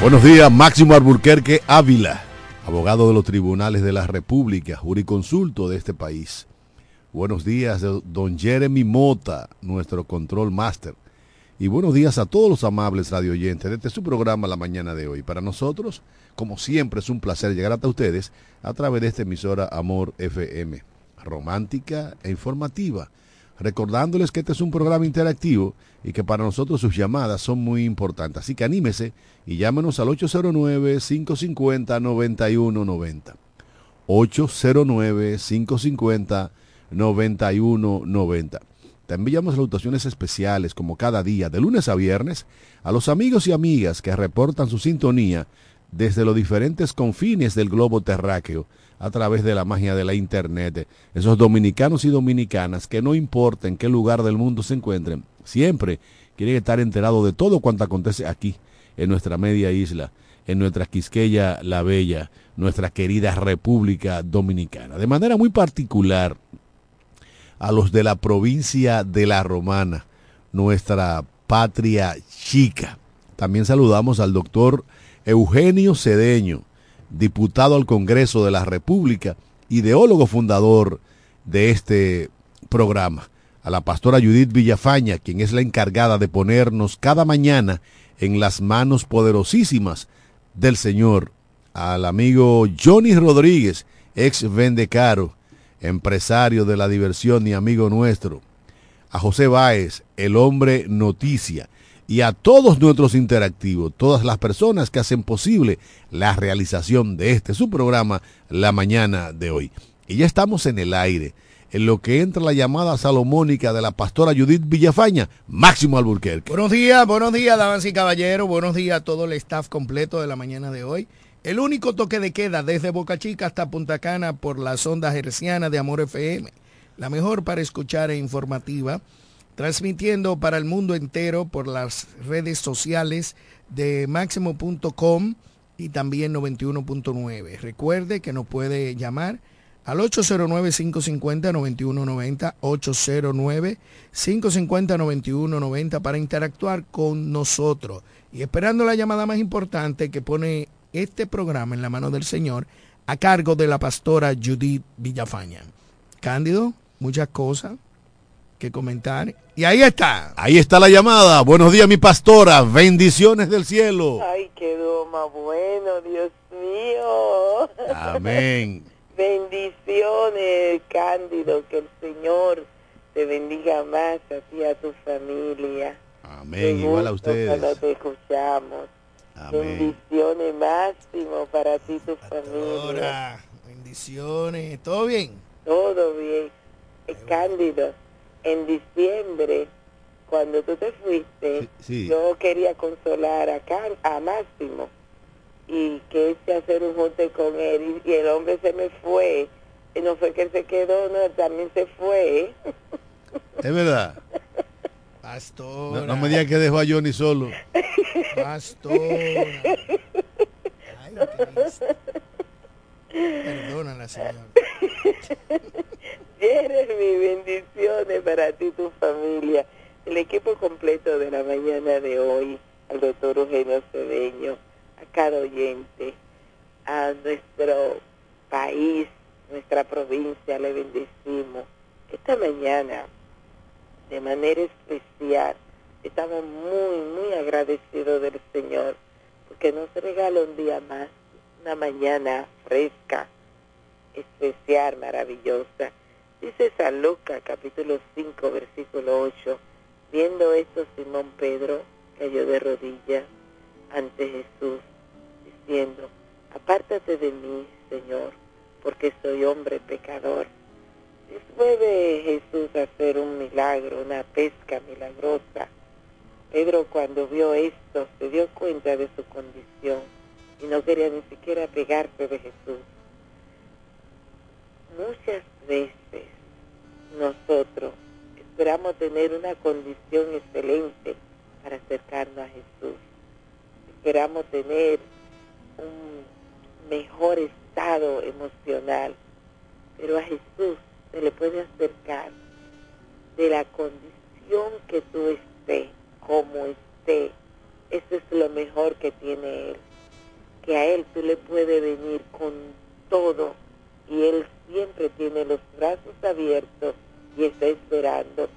Buenos días, Máximo Alburquerque Ávila, abogado de los tribunales de la República, juriconsulto de este país. Buenos días, don Jeremy Mota, nuestro control master. Y buenos días a todos los amables radioyentes de este su programa la mañana de hoy. Para nosotros, como siempre, es un placer llegar hasta ustedes a través de esta emisora Amor FM, romántica e informativa recordándoles que este es un programa interactivo y que para nosotros sus llamadas son muy importantes. Así que anímese y llámenos al 809-550-9190. 809-550-9190. Te enviamos salutaciones especiales como cada día, de lunes a viernes, a los amigos y amigas que reportan su sintonía desde los diferentes confines del globo terráqueo a través de la magia de la Internet. Esos dominicanos y dominicanas que no importa en qué lugar del mundo se encuentren, siempre quieren estar enterados de todo cuanto acontece aquí, en nuestra media isla, en nuestra Quisqueya la Bella, nuestra querida República Dominicana. De manera muy particular, a los de la provincia de La Romana, nuestra patria chica. También saludamos al doctor Eugenio Cedeño, diputado al Congreso de la República, ideólogo fundador de este programa, a la pastora Judith Villafaña, quien es la encargada de ponernos cada mañana en las manos poderosísimas del Señor, al amigo Johnny Rodríguez, ex Vendecaro, empresario de la diversión y amigo nuestro, a José Báez, el hombre noticia, y a todos nuestros interactivos, todas las personas que hacen posible la realización de este su programa la mañana de hoy. Y ya estamos en el aire, en lo que entra la llamada salomónica de la pastora Judith Villafaña, Máximo Alburquerque. Buenos días, buenos días, damas y caballeros, buenos días a todo el staff completo de la mañana de hoy. El único toque de queda desde Boca Chica hasta Punta Cana por las ondas hercianas de Amor FM, la mejor para escuchar e informativa transmitiendo para el mundo entero por las redes sociales de máximo.com y también 91.9. Recuerde que nos puede llamar al 809-550-9190, 809-550-9190 para interactuar con nosotros. Y esperando la llamada más importante que pone este programa en la mano del Señor a cargo de la pastora Judith Villafaña. Cándido, muchas cosas que comentar. Y ahí está. Ahí está la llamada. Buenos días, mi pastora. Bendiciones del cielo. Ay, quedó más bueno, Dios mío. Amén. Bendiciones, Cándido. Que el Señor te bendiga más a ti y a tu familia. Amén. Igual a ustedes. Cuando te escuchamos. Amén. Bendiciones máximo para ti y tu familia. Bendiciones. ¿Todo bien? Todo bien. Cándido en diciembre, cuando tú te fuiste, yo quería consolar a, a Máximo y que a hacer un junte con él y, el hombre se me fue. Y no fue que él se quedó, no, también se fue. Es verdad. Pastor. No, me digas que dejó a Johnny solo. Pastor. Ay, Perdónala, señor. Jeremy, bendiciones para ti y tu familia. El equipo completo de la mañana de hoy, al doctor Eugenio Cedeño, a cada oyente, a nuestro país, nuestra provincia, le bendecimos. Esta mañana, de manera especial, estamos muy, muy agradecidos del Señor, porque nos regala un día más, una mañana fresca, especial, maravillosa Dice San Lucas capítulo 5 versículo 8, viendo esto Simón Pedro cayó de rodillas ante Jesús, diciendo, apártate de mí, Señor, porque soy hombre pecador. Después de Jesús hacer un milagro, una pesca milagrosa, Pedro cuando vio esto se dio cuenta de su condición y no quería ni siquiera pegarse de Jesús. Muchas veces nosotros esperamos tener una condición excelente para acercarnos a Jesús. Esperamos tener un mejor estado emocional, pero a Jesús se le puede acercar de la condición que tú estés, como estés. Eso es lo mejor que tiene Él. que a Él tú le puedes venir con todo y Él siempre tiene los brazos abiertos y está esperando,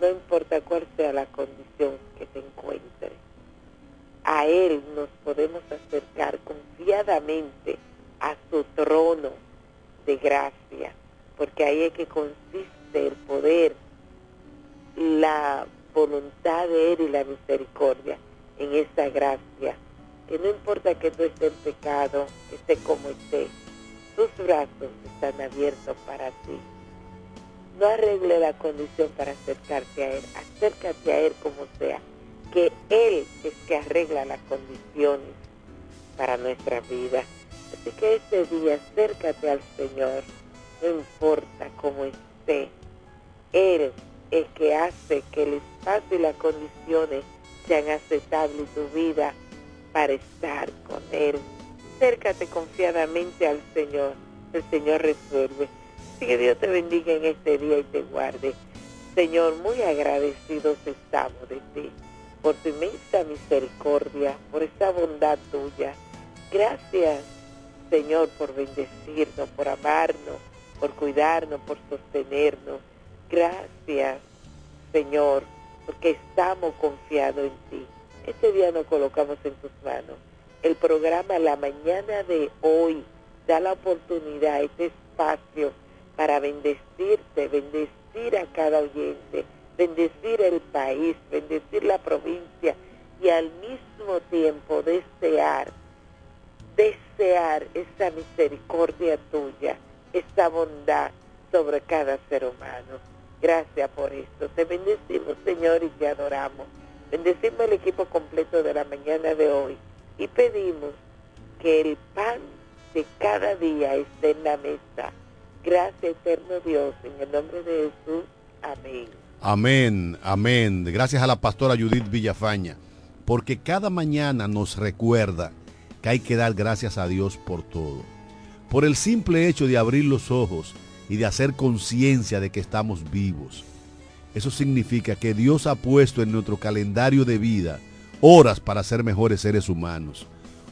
no importa cuál sea la condición que te encuentres. A Él nos podemos acercar confiadamente a su trono de gracia, porque ahí es que consiste el poder, la voluntad de Él y la misericordia en esa gracia, que no importa que tú estés en pecado, esté como esté, sus brazos están abiertos para ti. No arregle la condición para acercarte a Él, acércate a Él como sea, que Él es que arregla las condiciones para nuestra vida. Así que este día acércate al Señor, no importa cómo esté. Él es que hace que el espacio y las condiciones sean aceptables en tu vida para estar con Él. Acércate confiadamente al Señor. El Señor resuelve. Así que Dios te bendiga en este día y te guarde. Señor, muy agradecidos estamos de ti por tu inmensa misericordia, por esa bondad tuya. Gracias, Señor, por bendecirnos, por amarnos, por cuidarnos, por sostenernos. Gracias, Señor, porque estamos confiados en ti. Este día nos colocamos en tus manos. El programa La Mañana de hoy da la oportunidad, este espacio para bendecirte, bendecir a cada oyente, bendecir el país, bendecir la provincia y al mismo tiempo desear, desear esa misericordia tuya, esa bondad sobre cada ser humano. Gracias por esto. Te bendecimos, Señor, y te adoramos. Bendecimos el equipo completo de la mañana de hoy y pedimos que el pan de cada día esté en la mesa. Gracias, eterno Dios, en el nombre de Jesús. Amén. Amén, amén. Gracias a la pastora Judith Villafaña, porque cada mañana nos recuerda que hay que dar gracias a Dios por todo. Por el simple hecho de abrir los ojos y de hacer conciencia de que estamos vivos. Eso significa que Dios ha puesto en nuestro calendario de vida horas para ser mejores seres humanos,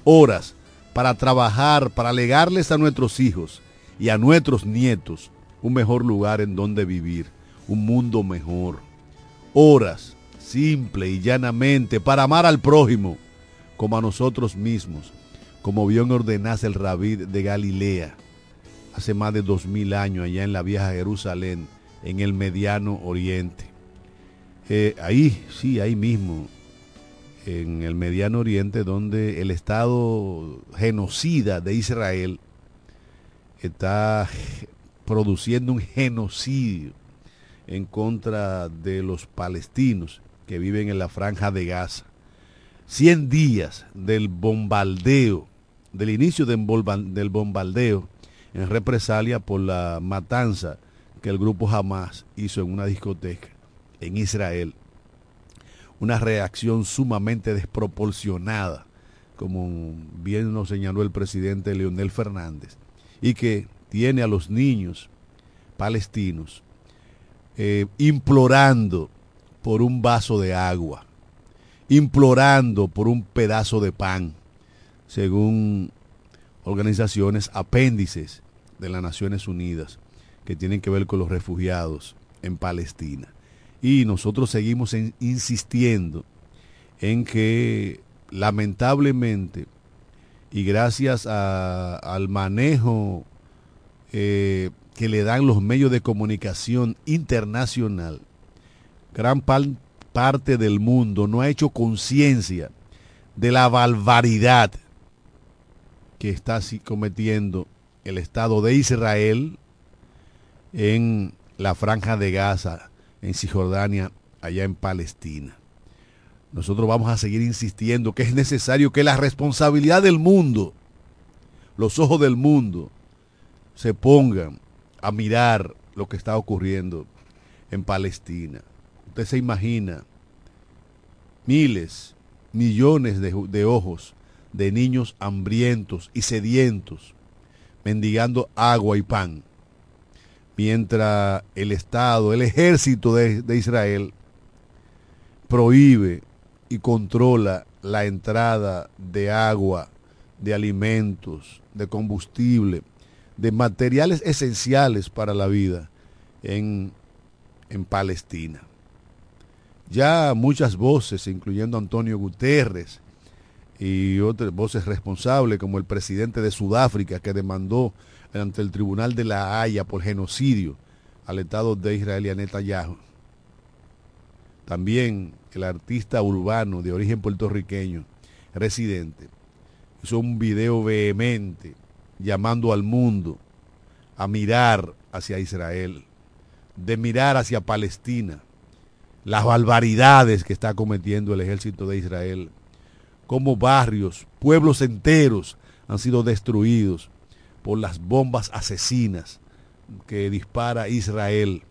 horas para trabajar, para legarles a nuestros hijos y a nuestros nietos un mejor lugar en donde vivir, un mundo mejor. Horas, simple y llanamente, para amar al prójimo como a nosotros mismos, como bien ordenase el rabí de Galilea hace más de dos mil años allá en la vieja Jerusalén, en el mediano oriente. Eh, ahí, sí, ahí mismo, en el mediano oriente, donde el Estado genocida de Israel está produciendo un genocidio en contra de los palestinos que viven en la franja de Gaza. Cien días del bombardeo, del inicio del bombardeo en represalia por la matanza que el grupo Hamas hizo en una discoteca en Israel. Una reacción sumamente desproporcionada, como bien nos señaló el presidente Leonel Fernández, y que tiene a los niños palestinos eh, implorando por un vaso de agua, implorando por un pedazo de pan, según organizaciones apéndices de las Naciones Unidas que tienen que ver con los refugiados en Palestina. Y nosotros seguimos insistiendo en que lamentablemente y gracias al manejo eh, que le dan los medios de comunicación internacional, gran parte del mundo no ha hecho conciencia de la barbaridad que está cometiendo el Estado de Israel en la franja de Gaza, en Cisjordania, allá en Palestina. Nosotros vamos a seguir insistiendo que es necesario que la responsabilidad del mundo, los ojos del mundo, se pongan a mirar lo que está ocurriendo en Palestina. Usted se imagina miles, millones de, ojos de niños hambrientos y sedientos, mendigando agua y pan, mientras el Estado, el ejército de Israel, prohíbe y controla la entrada de agua, de alimentos, de combustible, de materiales esenciales para la vida en, en Palestina. Ya muchas voces, incluyendo Antonio Guterres y otras voces responsables, como el presidente de Sudáfrica, que demandó ante el Tribunal de la Haya por genocidio al Estado de Israel y a Netanyahu. También el artista urbano de origen puertorriqueño, residente, hizo un video vehemente llamando al mundo a mirar hacia Israel, de mirar hacia Palestina, las barbaridades que está cometiendo el ejército de Israel, como barrios, pueblos enteros han sido destruidos por las bombas asesinas que dispara Israel,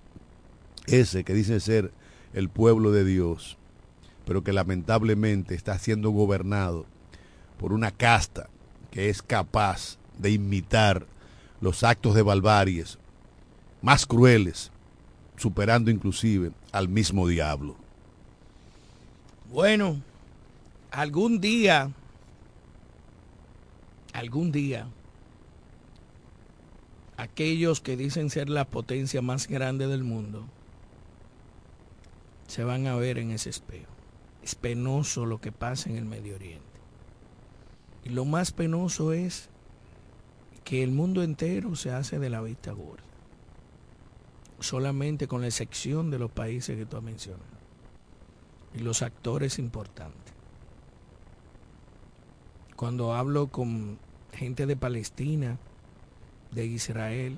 ese que dice ser el pueblo de Dios, pero que lamentablemente está siendo gobernado por una casta que es capaz de imitar los actos de barbaries más crueles, superando inclusive al mismo diablo. Bueno, algún día, algún día, aquellos que dicen ser la potencia más grande del mundo se van a ver en ese espejo. Es penoso lo que pasa en el Medio Oriente. Y lo más penoso es que el mundo entero se hace de la vista gorda. Solamente con la excepción de los países que tú has mencionado. Y los actores importantes. Cuando hablo con gente de Palestina, de Israel,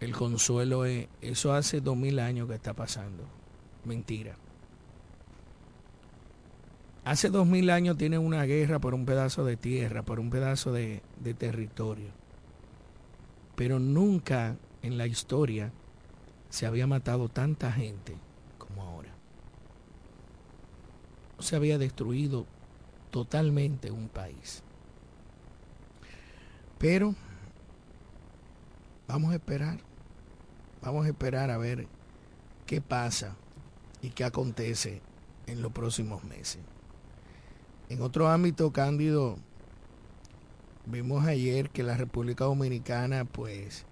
el consuelo es, eso hace dos mil años que está pasando. Mentira. Hace dos mil años tienen una guerra por un pedazo de tierra, por un pedazo de, de territorio. Pero nunca en la historia se había matado tanta gente como ahora. Se había destruido totalmente un país. Pero vamos a esperar, vamos a esperar a ver qué pasa y qué acontece en los próximos meses. En otro ámbito, Cándido, vimos ayer que la República Dominicana, pues,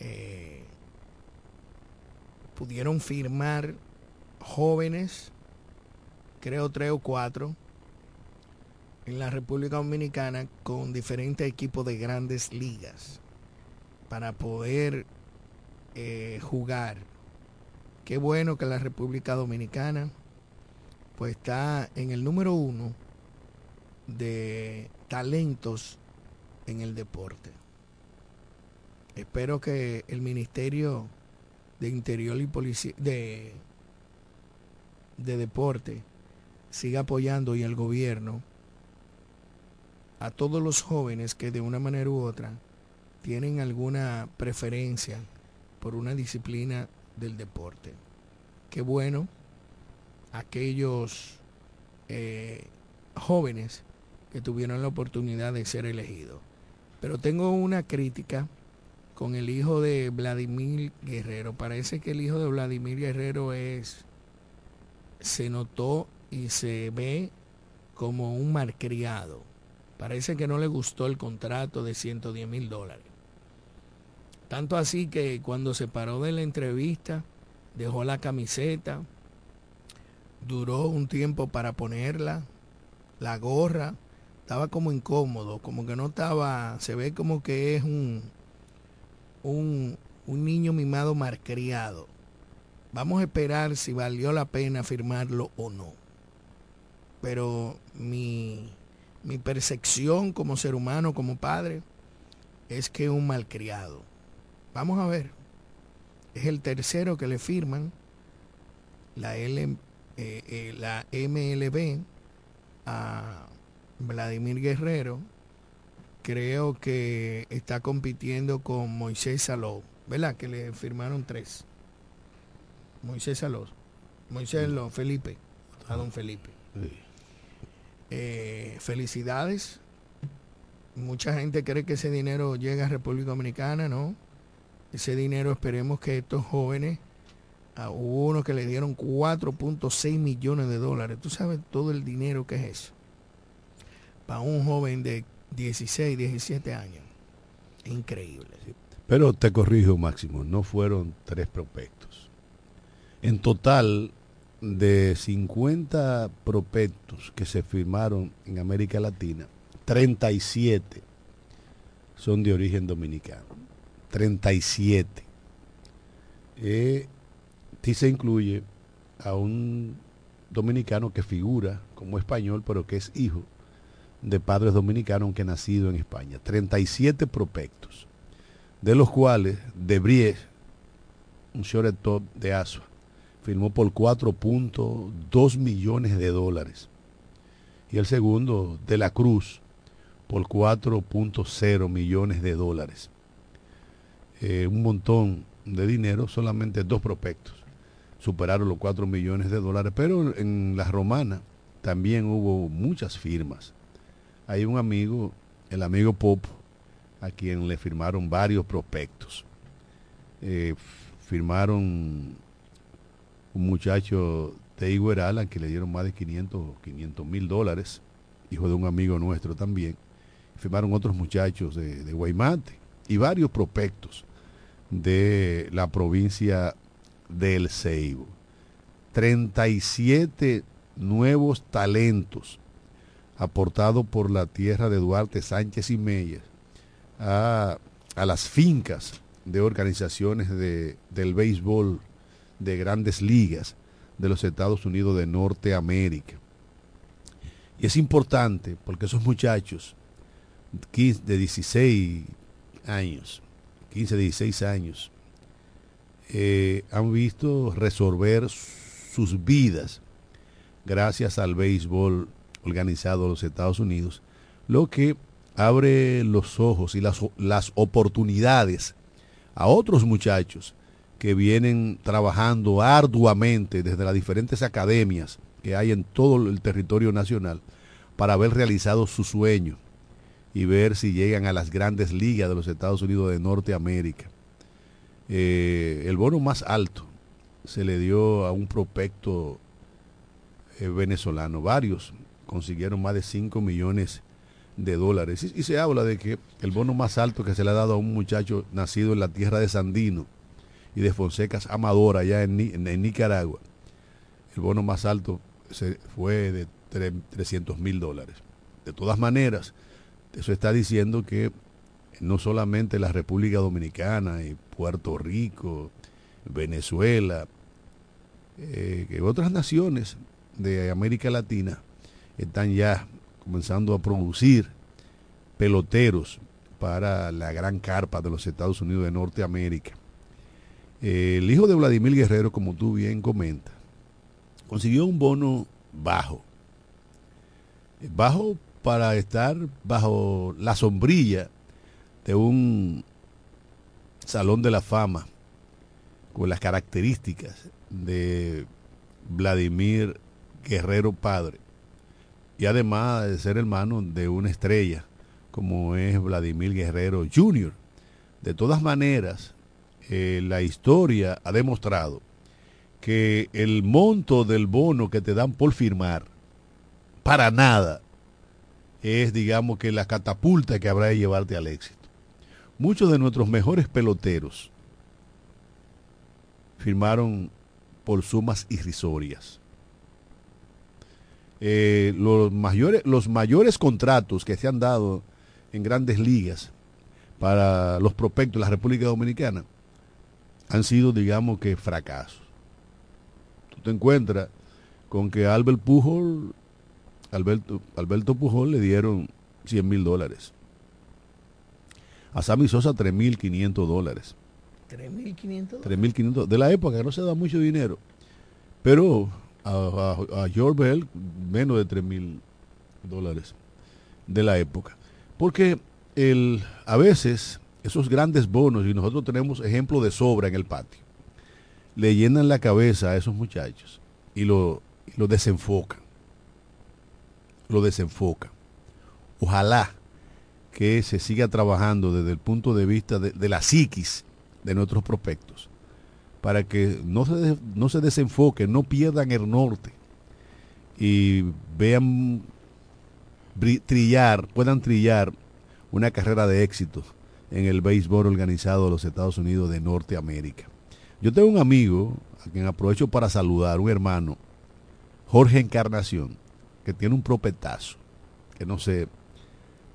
eh, pudieron firmar jóvenes, creo tres o cuatro, en la República Dominicana con diferentes equipos de grandes ligas para poder eh, jugar. Qué bueno que la República Dominicana pues está en el número uno de talentos en el deporte. Espero que el Ministerio de Interior y Policía de, de Deporte siga apoyando y el gobierno a todos los jóvenes que de una manera u otra tienen alguna preferencia por una disciplina del deporte. Qué bueno aquellos eh, jóvenes que tuvieron la oportunidad de ser elegidos. Pero tengo una crítica con el hijo de Vladimir Guerrero. Parece que el hijo de Vladimir Guerrero es, se notó y se ve como un malcriado. Parece que no le gustó el contrato de 110 mil dólares. Tanto así que cuando se paró de la entrevista, dejó la camiseta, duró un tiempo para ponerla, la gorra, estaba como incómodo, como que no estaba, se ve como que es un, un, un niño mimado marcriado. Vamos a esperar si valió la pena firmarlo o no. Pero mi, mi percepción como ser humano, como padre, es que es un malcriado. Vamos a ver. Es el tercero que le firman la, L, eh, eh, la MLB a Vladimir Guerrero. Creo que está compitiendo con Moisés Saló, ¿verdad? Que le firmaron tres. Moisés Saló. Moisés Saló, Felipe. A don Felipe. Eh, felicidades. Mucha gente cree que ese dinero llega a República Dominicana, ¿no? Ese dinero esperemos que estos jóvenes, a uno que le dieron 4.6 millones de dólares, tú sabes todo el dinero que es eso. para un joven de 16, 17 años. Increíble. Pero te corrijo, Máximo, no fueron tres prospectos. En total, de 50 prospectos que se firmaron en América Latina, 37 son de origen dominicano. 37. Eh, sí se incluye a un dominicano que figura como español, pero que es hijo de padres dominicanos, aunque nacido en España. 37 prospectos, de los cuales Debries, un shortstop de Asua, firmó por 4.2 millones de dólares. Y el segundo, De la Cruz, por 4.0 millones de dólares. Eh, un montón de dinero, solamente dos prospectos superaron los 4 millones de dólares, pero en la romana también hubo muchas firmas. Hay un amigo, el amigo Pop, a quien le firmaron varios prospectos. Eh, firmaron un muchacho de Igueral, al que le dieron más de 500 mil dólares, hijo de un amigo nuestro también. Firmaron otros muchachos de, de Guaymate y varios prospectos de la provincia del Ceibo. 37 nuevos talentos aportados por la tierra de Duarte Sánchez y Meyes a, las fincas de organizaciones de, del béisbol de grandes ligas de los Estados Unidos de Norteamérica. Y es importante porque esos muchachos de 16 años, 15, 16 años, eh, han visto resolver sus vidas gracias al béisbol organizado en los Estados Unidos, lo que abre los ojos y las, las oportunidades a otros muchachos que vienen trabajando arduamente desde las diferentes academias que hay en todo el territorio nacional para haber realizado su sueño y ver si llegan a las grandes ligas de los Estados Unidos de Norteamérica. Eh, el bono más alto se le dio a un prospecto eh, venezolano. Varios consiguieron más de 5 millones de dólares. Y, se habla de que el bono más alto que se le ha dado a un muchacho nacido en la tierra de Sandino y de Fonsecas Amador, allá en, en, Nicaragua, el bono más alto se, fue de 300 mil dólares. De todas maneras, eso está diciendo que no solamente la República Dominicana y Puerto Rico, Venezuela, eh, que otras naciones de América Latina están ya comenzando a producir peloteros para la gran carpa de los Estados Unidos de Norteamérica. el hijo de Vladimir Guerrero, como tú bien comentas, consiguió un bono bajo. Bajo para estar bajo la sombrilla de un salón de la fama con las características de Vladimir Guerrero Padre y además de ser hermano de una estrella como es Vladimir Guerrero Jr. De todas maneras, eh, la historia ha demostrado que el monto del bono que te dan por firmar, para nada, es digamos que la catapulta que habrá de llevarte al éxito muchos de nuestros mejores peloteros firmaron por sumas irrisorias. Eh, los, mayores, los mayores contratos que se han dado en grandes ligas para los prospectos de la República Dominicana han sido, digamos que, fracasos. Tú te encuentras con que Albert Pujol, Alberto, Alberto Pujol le dieron 100 mil dólares. A Sammy Sosa 3.500 dólares. 3.500 3.500 de la época, no se da mucho dinero. Pero a, George Bell menos de 3.000 dólares de la época. Porque el, a veces esos grandes bonos, y nosotros tenemos ejemplo de sobra en el patio, le llenan la cabeza a esos muchachos y lo, y lo desenfocan. Lo desenfocan. Ojalá que se siga trabajando desde el punto de vista de, la psiquis de nuestros prospectos, para que no se, no se desenfoquen, no pierdan el norte y vean trillar, puedan trillar una carrera de éxito en el béisbol organizado de los Estados Unidos de Norteamérica. Yo tengo un amigo, a quien aprovecho para saludar, un hermano, Jorge Encarnación, que tiene un propetazo, que no sé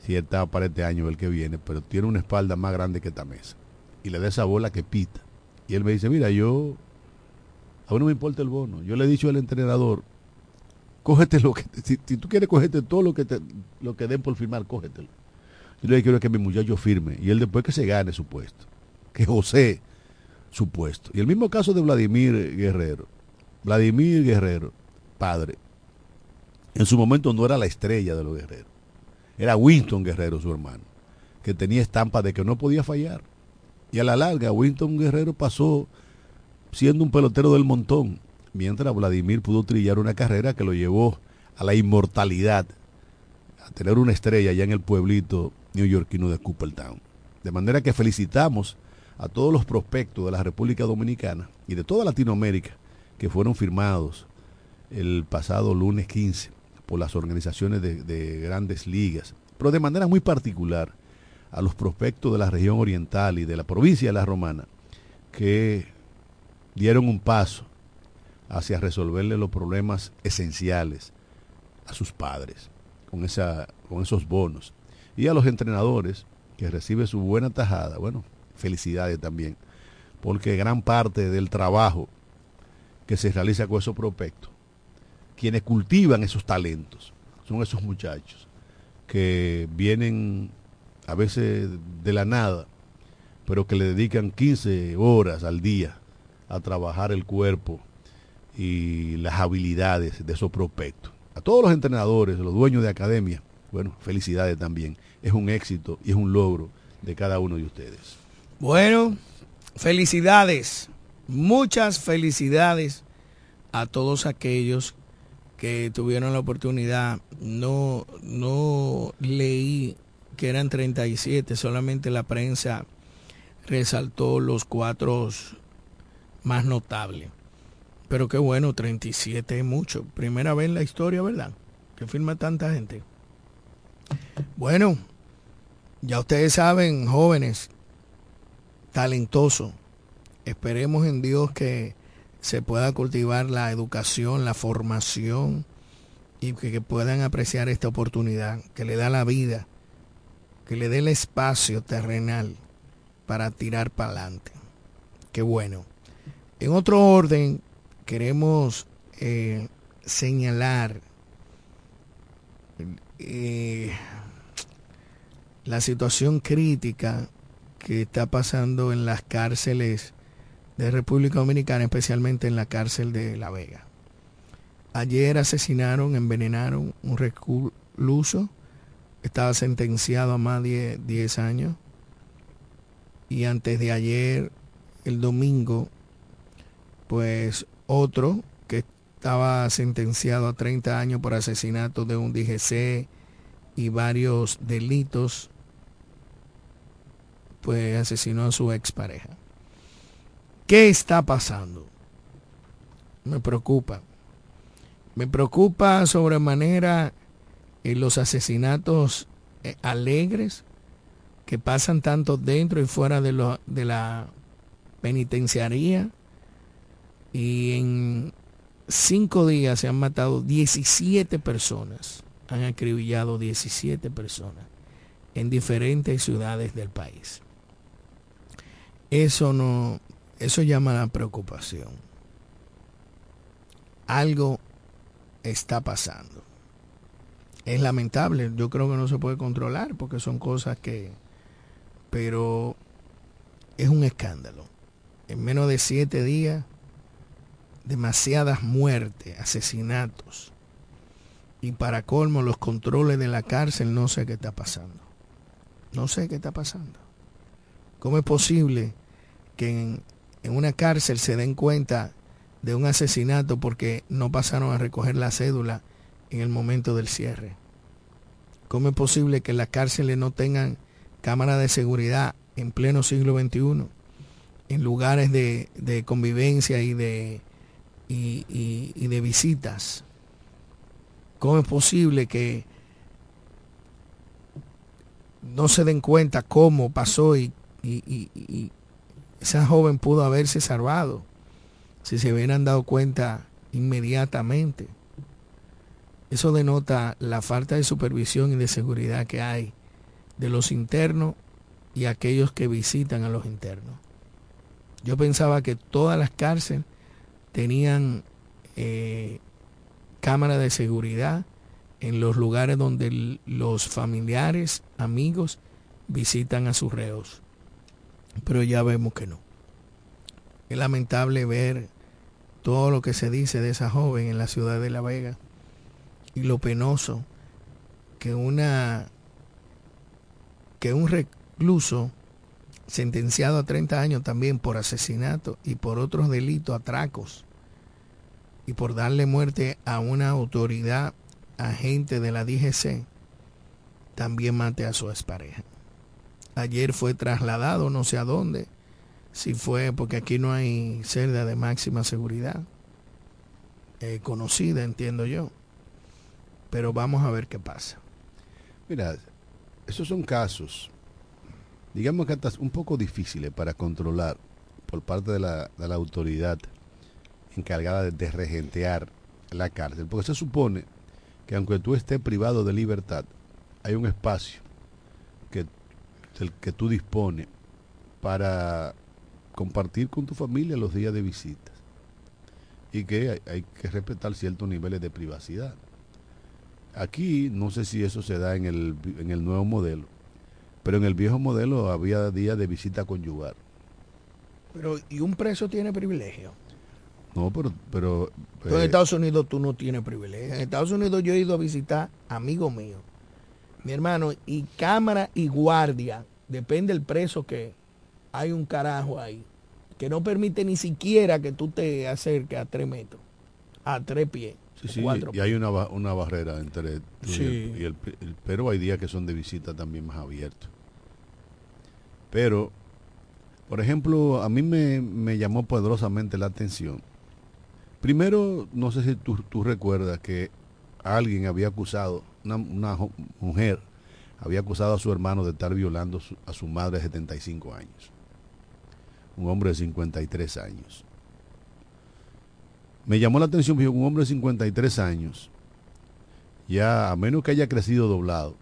si está para este año el que viene, pero tiene una espalda más grande que esta mesa. Y le da esa bola que pita. Y él me dice, mira, yo, a mí no me importa el bono. Yo le he dicho al entrenador, cógete lo que, si, tú quieres cogerte todo lo que, te, lo que den por firmar, cógetelo. Yo le quiero que mi muchacho firme y él después que se gane su puesto, que José su puesto. Y el mismo caso de Vladimir Guerrero. Vladimir Guerrero, padre, en su momento no era la estrella de los guerreros. Era Winston Guerrero, su hermano, que tenía estampa de que no podía fallar. Y a la larga, Winston Guerrero pasó siendo un pelotero del montón, mientras Vladimir pudo trillar una carrera que lo llevó a la inmortalidad, a tener una estrella ya en el pueblito neoyorquino de Coopertown. De manera que felicitamos a todos los prospectos de la República Dominicana y de toda Latinoamérica que fueron firmados el pasado lunes 15 por las organizaciones de, grandes ligas, pero de manera muy particular a los prospectos de la región oriental y de la provincia de La Romana que dieron un paso hacia resolverle los problemas esenciales a sus padres con, esa, con esos bonos. Y a los entrenadores que reciben su buena tajada, bueno, felicidades también, porque gran parte del trabajo que se realiza con esos prospectos, quienes cultivan esos talentos, son esos muchachos que vienen a veces de la nada, pero que le dedican 15 horas al día a trabajar el cuerpo y las habilidades de esos prospectos. A todos los entrenadores, los dueños de academia, bueno, felicidades también. Es un éxito y es un logro de cada uno de ustedes. Bueno, felicidades, muchas felicidades a todos aquellos que tuvieron la oportunidad. No, no leí que eran 37, solamente la prensa resaltó los cuatro más notables. Pero qué bueno, 37 es mucho. Primera vez en la historia, ¿verdad? Que firma tanta gente. Bueno, ya ustedes saben, jóvenes, talentosos, esperemos en Dios que se pueda cultivar la educación, la formación y que, puedan apreciar esta oportunidad que le da la vida, que le dé el espacio terrenal para tirar para adelante. Qué bueno. En otro orden, queremos eh, señalar eh, la situación crítica que está pasando en las cárceles de República Dominicana, especialmente en la cárcel de La Vega. Ayer asesinaron, envenenaron un recluso, estaba sentenciado a más de 10 años, y antes de ayer, el domingo, pues otro que estaba sentenciado a 30 años por asesinato de un DGC y varios delitos, pues asesinó a su expareja. ¿Qué está pasando? Me preocupa. Me preocupa sobremanera en los asesinatos eh, alegres que pasan tanto dentro y fuera de, de la penitenciaría. Y en cinco días se han matado 17 personas. Han acribillado 17 personas en diferentes ciudades del país. Eso no, eso llama la preocupación. Algo está pasando. Es lamentable, yo creo que no se puede controlar porque son cosas que, pero es un escándalo. En menos de siete días, demasiadas muertes, asesinatos. Y para colmo, los controles de la cárcel, no sé qué está pasando. No sé qué está pasando. ¿Cómo es posible que en, una cárcel se den cuenta de un asesinato porque no pasaron a recoger la cédula en el momento del cierre? ¿Cómo es posible que las cárceles no tengan cámaras de seguridad en pleno siglo XXI? En lugares de, convivencia y de, visitas. ¿Cómo es posible que no se den cuenta cómo pasó y esa joven pudo haberse salvado si se hubieran dado cuenta inmediatamente. Eso denota la falta de supervisión y de seguridad que hay de los internos y aquellos que visitan a los internos. Yo pensaba que todas las cárceles tenían eh, cámaras de seguridad en los lugares donde los familiares, amigos visitan a sus reos. Pero ya vemos que no. Es lamentable ver todo lo que se dice de esa joven en la ciudad de La Vega y lo penoso que una que un recluso sentenciado a 30 años también por asesinato y por otros delitos, atracos, y por darle muerte a una autoridad agente de la DGC, también mate a su expareja. Ayer fue trasladado no sé a dónde, si fue porque aquí no hay celda de máxima seguridad, eh, conocida entiendo yo, pero vamos a ver qué pasa. Mira, esos son casos digamos que hasta un poco difíciles para controlar por parte de la, de la autoridad encargada de, regentear la cárcel, porque se supone que aunque tú estés privado de libertad, hay un espacio que, del que tú dispones para compartir con tu familia los días de visitas y que hay, hay, que respetar ciertos niveles de privacidad. Aquí no sé si eso se da en el, en el nuevo modelo, pero en el viejo modelo había días de visita conyugal. Pero, ¿y un preso tiene privilegio? No, pero... pero en eh, Estados Unidos tú no tienes privilegio. En Estados Unidos yo he ido a visitar amigos míos, mi hermano, y cámara y guardia, depende del preso que hay un carajo ahí, que no permite ni siquiera que tú te acerques a tres metros, a tres pies. Sí, sí, y hay una, una barrera entre sí. y, el, pero hay días que son de visita también más abiertos. Pero, por ejemplo, a mí me, me llamó poderosamente la atención. Primero, no sé si tú, tú recuerdas que alguien había acusado, una, mujer había acusado a su hermano de estar violando a su madre de 75 años. Un hombre de 53 años me llamó la atención que un hombre de 53 años, ya a menos que haya crecido doblado,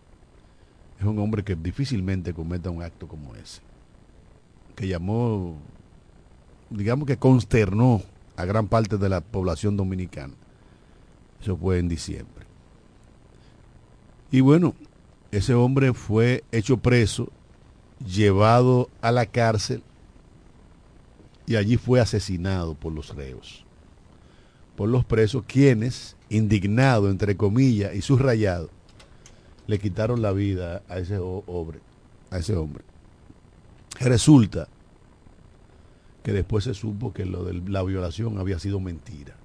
es un hombre que difícilmente cometa un acto como ese. Que llamó, digamos que consternó a gran parte de la población dominicana. Eso fue en diciembre. Y bueno, ese hombre fue hecho preso, llevado a la cárcel y allí fue asesinado por los reos por los presos, quienes, indignado, entre comillas, y subrayado, le quitaron la vida a ese hombre. A ese hombre. Resulta que después se supo que lo de la violación había sido mentira.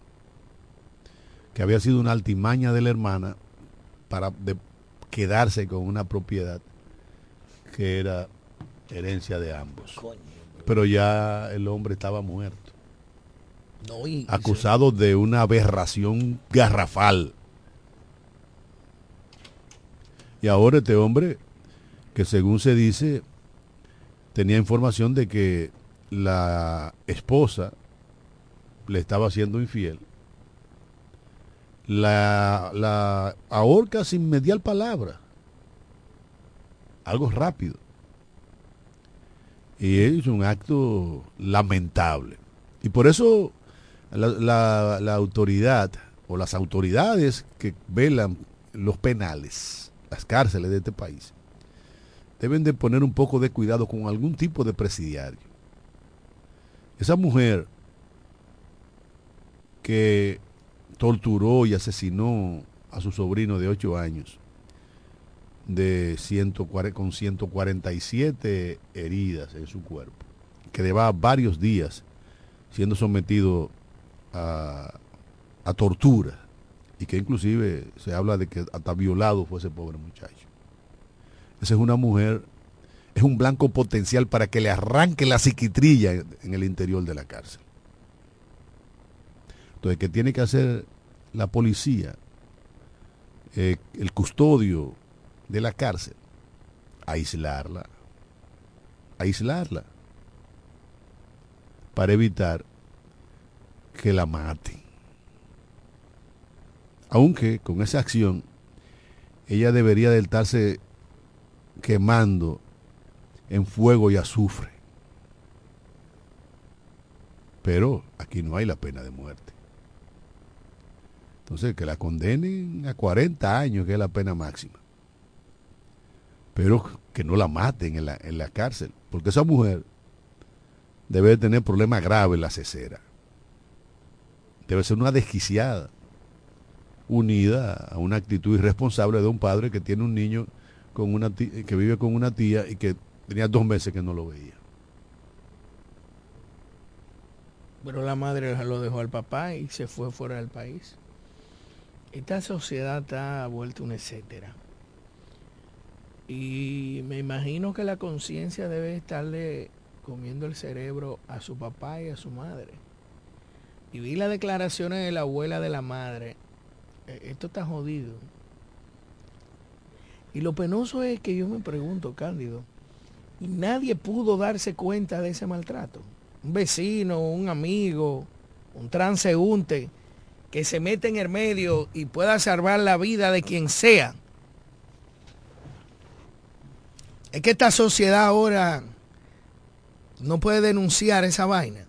Que había sido una altimaña de la hermana para quedarse con una propiedad que era herencia de ambos. Pero ya el hombre estaba muerto acusado de una aberración garrafal. Y ahora este hombre, que según se dice, tenía información de que la esposa le estaba siendo infiel, la, la ahorca sin mediar palabra. Algo rápido. Y es un acto lamentable. Y por eso la, la, autoridad o las autoridades que velan los penales, las cárceles de este país, deben de poner un poco de cuidado con algún tipo de presidiario. Esa mujer que torturó y asesinó a su sobrino de 8 años, de 140, con 147 heridas en su cuerpo, que llevaba varios días siendo sometido a, tortura y que inclusive se habla de que hasta violado fue ese pobre muchacho. Esa es una mujer, es un blanco potencial para que le arranque la psiquitrilla en el interior de la cárcel. Entonces, ¿qué tiene que hacer la policía? Eh, el custodio de la cárcel, aislarla, aislarla, para evitar que la maten. Aunque con esa acción ella debería de estarse quemando en fuego y azufre. Pero aquí no hay la pena de muerte. Entonces, que la condenen a 40 años, que es la pena máxima. Pero que no la maten en la, en la cárcel, porque esa mujer debe tener problemas graves en la cesera. Debe ser una desquiciada, unida a una actitud irresponsable de un padre que tiene un niño con una que vive con una tía y que tenía dos meses que no lo veía. Pero la madre lo dejó al papá y se fue fuera del país. Esta sociedad está vuelta un etcétera. Y me imagino que la conciencia debe estarle comiendo el cerebro a su papá y a su madre. Y vi las declaraciones de la abuela de la madre. E, esto está jodido. Y lo penoso es que yo me pregunto, Cándido, y nadie pudo darse cuenta de ese maltrato. Un vecino, un amigo, un transeúnte que se mete en el medio y pueda salvar la vida de quien sea. Es que esta sociedad ahora no puede denunciar esa vaina.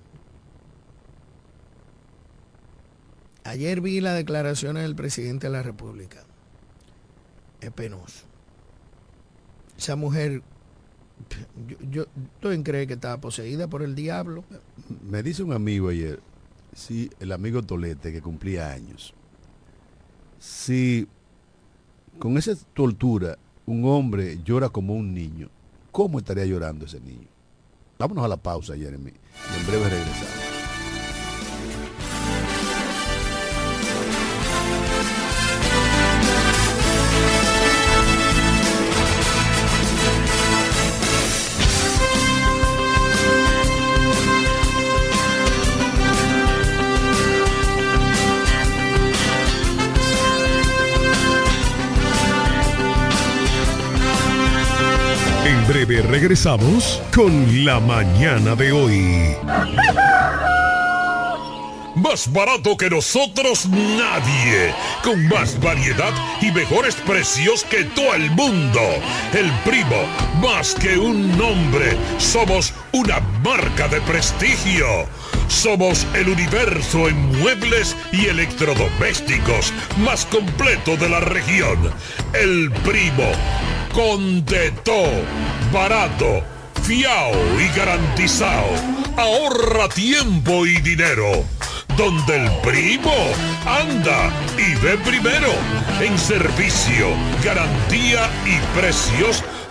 Ayer vi las declaraciones del presidente de la República. Es penoso. Esa mujer, yo, yo, cree que estaba poseída por el diablo. Me dice un amigo ayer, si el amigo Tolete, que cumplía años, si con esa tortura un hombre llora como un niño, ¿cómo estaría llorando ese niño? Vámonos a la pausa, Jeremy, y en breve regresamos. Regresamos con la mañana de hoy. Más barato que nosotros nadie. Con más variedad y mejores precios que todo el mundo. El primo, más que un nombre. Somos una marca de prestigio. Somos el universo en muebles y electrodomésticos más completo de la región. El primo con de todo, barato, fiao y garantizado. Ahorra tiempo y dinero. Donde el primo anda y ve primero. En servicio, garantía y precios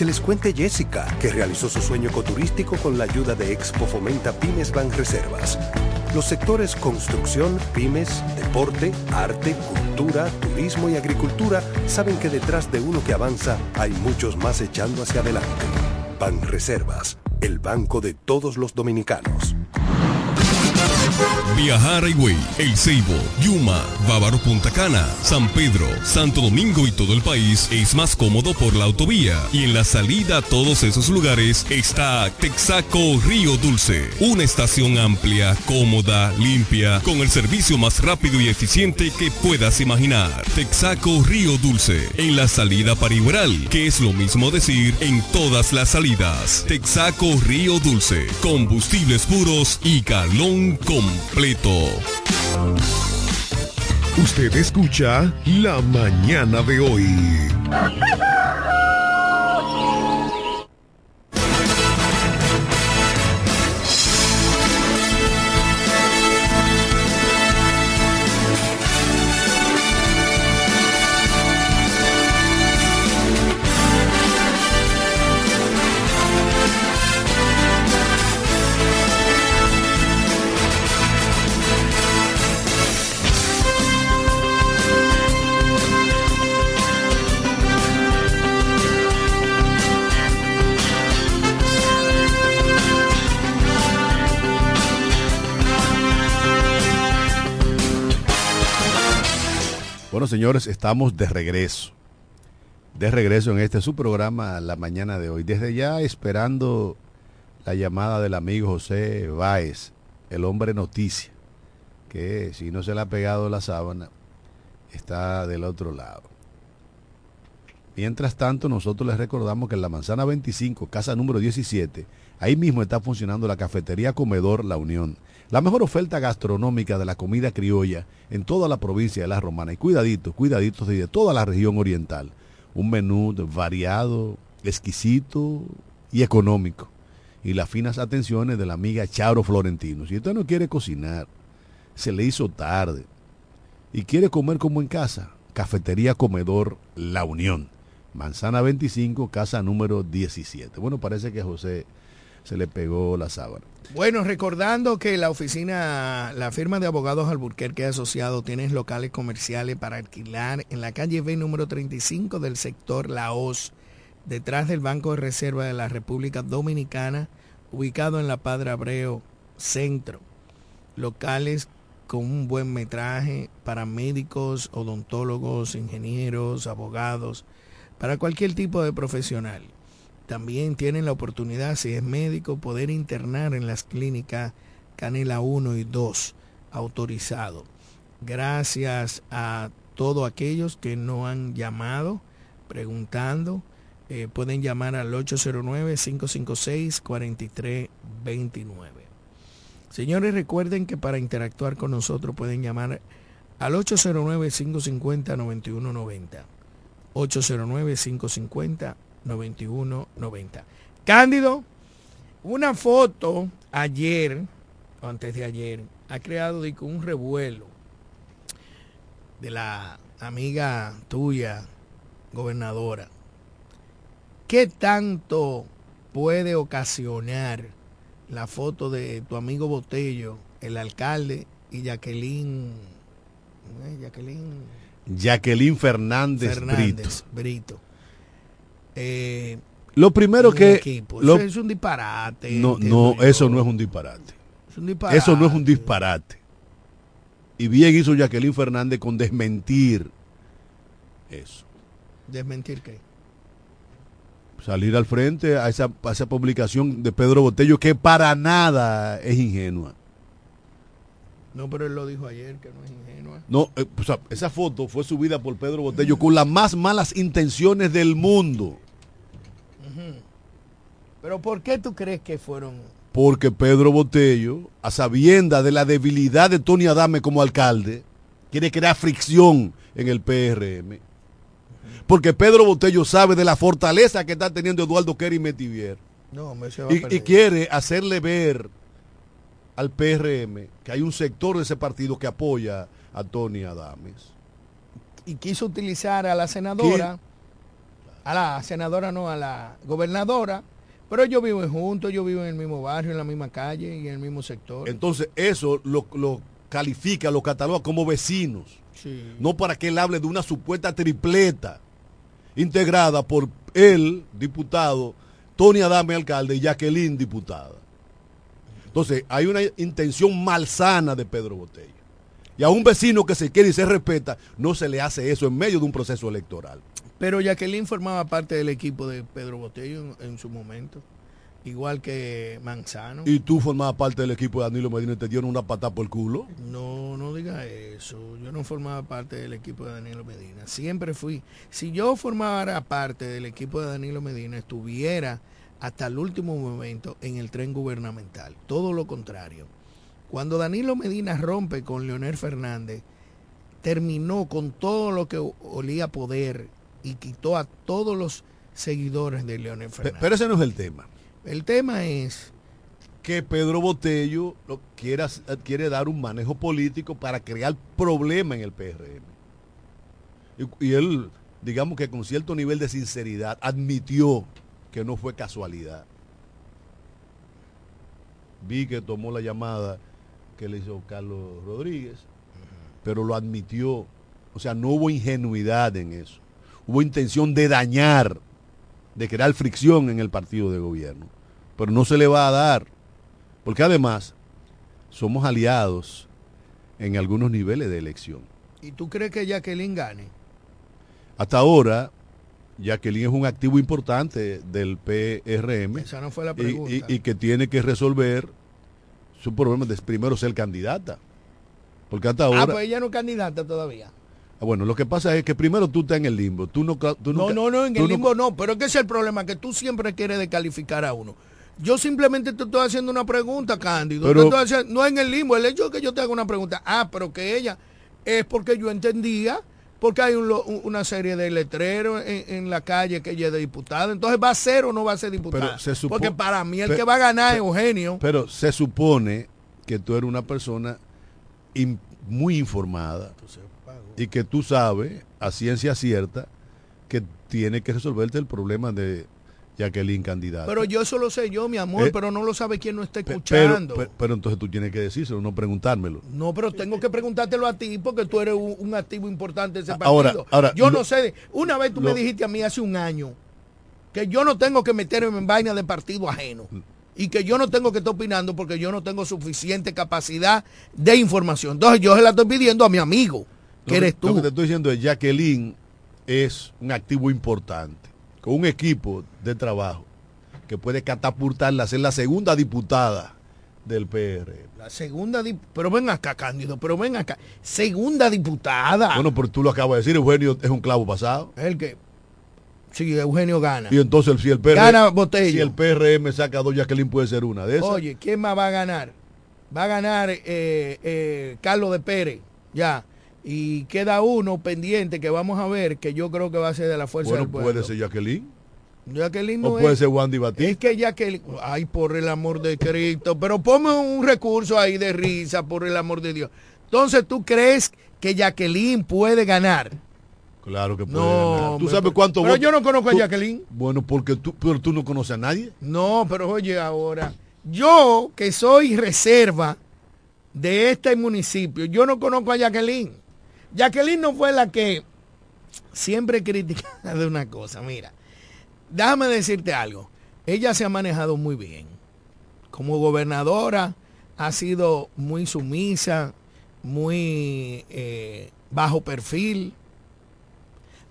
Que les cuente Jessica, que realizó su sueño ecoturístico con la ayuda de Expo Fomenta Pymes Banreservas. Los sectores construcción, pymes, deporte, arte, cultura, turismo y agricultura saben que detrás de uno que avanza hay muchos más echando hacia adelante. Banreservas, el banco de todos los dominicanos. Viajar Higüey, El Ceibo, Yuma, Bávaro Punta Cana, San Pedro, Santo Domingo y todo el país es más cómodo por la autovía. Y en la salida a todos esos lugares está Texaco Río Dulce. Una estación amplia, cómoda, limpia, con el servicio más rápido y eficiente que puedas imaginar. Texaco Río Dulce, en la salida para Igueral, que es lo mismo decir en todas las salidas. Texaco Río Dulce, combustibles puros y calón completo. Usted escucha La Mañana de hoy. Señores, estamos de regreso. De regreso en este su programa la mañana de hoy. Desde ya esperando la llamada del amigo José Báez, el hombre noticia, que si no se le ha pegado la sábana, está del otro lado. Mientras tanto, nosotros les recordamos que en la manzana 25, casa número 17, ahí mismo está funcionando la cafetería Comedor La Unión. La mejor oferta gastronómica de la comida criolla en toda la provincia de La Romana. Y cuidaditos, cuidaditos de toda la región oriental. Un menú variado, exquisito y económico. Y las finas atenciones de la amiga Charo Florentino. Si usted no quiere cocinar, se le hizo tarde y quiere comer como en casa, Cafetería Comedor La Unión. Manzana 25, casa número 17. Bueno, parece que José se le pegó la sábana. Bueno, recordando que la oficina, la firma de abogados Alburquerque Asociado tiene locales comerciales para alquilar en la calle B número 35 del sector La detrás del Banco de Reserva de la República Dominicana, ubicado en la Padre Abreu Centro. Locales con un buen metraje para médicos, odontólogos, ingenieros, abogados, para cualquier tipo de profesional. También tienen la oportunidad, si es médico, poder internar en las clínicas Canela 1 y 2 autorizado. Gracias a todos aquellos que no han llamado preguntando. Eh, pueden llamar al 809-556-4329. Señores, recuerden que para interactuar con nosotros pueden llamar al 809-550-9190. 809-550-9190. 9190. Cándido, una foto ayer, o antes de ayer, ha creado un revuelo de la amiga tuya, gobernadora. ¿Qué tanto puede ocasionar la foto de tu amigo Botello, el alcalde y Jacqueline, ¿eh? Jacqueline, Jacqueline Fernández, Fernández Brito. Eh, lo primero que... Lo, eso es un disparate. No, no, eso no es un disparate. Eso no es un disparate. Y bien hizo Jacqueline Fernández con desmentir eso. ¿Desmentir qué? Salir al frente a esa, a esa publicación de Pedro Botello que para nada es ingenua. No, pero él lo dijo ayer que no es ingenua. No, eh, esa foto fue subida por Pedro Botello con las más malas intenciones del mundo. Pero ¿por qué tú crees que fueron? Porque Pedro Botello, a sabienda de la debilidad de Tony Adame como alcalde, quiere crear fricción en el PRM. Porque Pedro Botello sabe de la fortaleza que está teniendo Eduardo Kerry Metivier. No, me y, y quiere hacerle ver al PRM que hay un sector de ese partido que apoya a Tony Adames. Y quiso utilizar a la senadora, a la senadora no, a la gobernadora, pero yo vivo juntos, yo vivo en el mismo barrio, en la misma calle y en el mismo sector. Entonces eso lo, califica, lo cataloga como vecinos. No para que él hable de una supuesta tripleta integrada por él, diputado, Tony Adame, alcalde, y Jacqueline, diputada. Entonces, hay una intención malsana de Pedro Botella. Y a un vecino que se quiere y se respeta, no se le hace eso en medio de un proceso electoral. Pero Jacqueline formaba parte del equipo de Pedro Botello en, su momento, igual que Manzano. ¿Y tú formabas parte del equipo de Danilo Medina y te dieron una patada por el culo? No, no diga eso. Yo no formaba parte del equipo de Danilo Medina. Siempre fui. Si yo formara parte del equipo de Danilo Medina, estuviera hasta el último momento en el tren gubernamental. Todo lo contrario. Cuando Danilo Medina rompe con Leonel Fernández, terminó con todo lo que olía poder y quitó a todos los seguidores de Leonel Fernández. Pero ese no es el tema. El tema es que Pedro Botello quiere, quiere dar un manejo político para crear problemas en el PRM. Y, y él, digamos que con cierto nivel de sinceridad, admitió que no fue casualidad. Vi que tomó la llamada que le hizo Carlos Rodríguez, pero lo admitió. O sea, no hubo ingenuidad en eso. Hubo intención de dañar, de crear fricción en el partido de gobierno. Pero no se le va a dar. Porque además somos aliados en algunos niveles de elección. ¿Y tú crees que Jacqueline gane? Hasta ahora, Jacqueline es un activo importante del PRM. Esa no fue la y- pregunta. y, y que tiene que resolver su problema de primero ser candidata. Porque hasta ahora. ah, pues ella no es candidata todavía. Ah, Bueno, lo que pasa es que primero tú estás en el limbo. Tú no, tú No, nunca- no, no, en el limbo no, pero es que ese es el problema, que tú siempre quieres descalificar a uno. Yo simplemente te estoy haciendo una pregunta, Cándido. Pero- Te estoy haciendo- no en el limbo, el hecho de que yo te haga una pregunta, ah, pero que ella, es porque yo entendía, porque hay un una serie de letreros en, en la calle que ella es de diputada, entonces va a ser o no va a ser diputada. Pero se supo- porque para mí el que va a ganar es Eugenio. Pero se supone que tú eres una persona in- muy informada y que tú sabes a ciencia cierta que tiene que resolverte el problema de Jacqueline candidata. Pero yo eso lo sé yo, mi amor, Eh, pero no lo sabe quien no está escuchando. Pero, pe- pero entonces tú tienes que decírselo, no preguntármelo. No, pero tengo que preguntártelo a ti porque tú eres un, un activo importante de ese partido. Ahora- ahora, yo lo- no sé, una vez tú lo- me dijiste a mí hace un año que yo no tengo que meterme en vaina de partido ajeno y que yo no tengo que estar opinando porque yo no tengo suficiente capacidad de información. Entonces yo se la estoy pidiendo a mi amigo, que Lo eres Lo tú. que te estoy diciendo es Jacqueline es un activo importante, con un equipo de trabajo que puede catapultarla a ser la segunda diputada del PRM. La segunda, pero ven acá, Cándido, pero ven acá. Segunda diputada. Bueno, pero tú lo acabas de decir, Eugenio es un clavo pasado. el que, sí, Eugenio gana. Y entonces si el PRM, Gana Botello. si el PRM saca dos, Jacqueline puede ser una de esas. Oye, ¿quién más va a ganar? Va a ganar eh, eh, Carlos de Pérez, ya. Y queda uno pendiente que vamos a ver, que yo creo que va a ser de la Fuerza bueno, del Pueblo. puede ser Jacqueline. Jacqueline O no puede es, ser Wandy es Batista. que Jacqueline, ay, por el amor de Cristo, pero ponme un recurso ahí de risa, por el amor de Dios. Entonces, ¿tú crees que Jacqueline puede ganar? Claro que puede No, ganar. ¿Tú sabes cuánto pero voto- yo no conozco a Jacqueline. Bueno, porque tú, pero tú no conoces a nadie. No, pero oye, ahora, yo que soy reserva de este municipio, yo no conozco a Jacqueline. Jacqueline no fue la que siempre criticaba de una cosa, mira, déjame decirte algo, ella se ha manejado muy bien. Como gobernadora ha sido muy sumisa, muy eh, bajo perfil.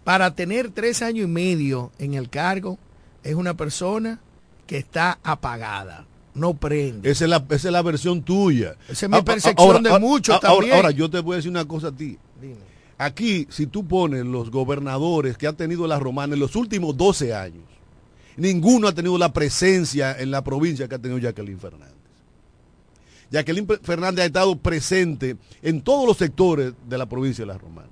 Para tener tres años y medio en el cargo, es una persona que está apagada, no prende. Esa es la, esa es la versión tuya. Esa es mi Ah, ah, percepción de muchos ah, ahora- también. Ahora, yo te voy a decir una cosa a ti. Dime. Aquí, si tú pones los gobernadores que ha tenido la romana en los últimos 12 años, ninguno ha tenido la presencia en la provincia que ha tenido Jacqueline Fernández. Jacqueline Fernández ha estado presente en todos los sectores de la provincia de la romana.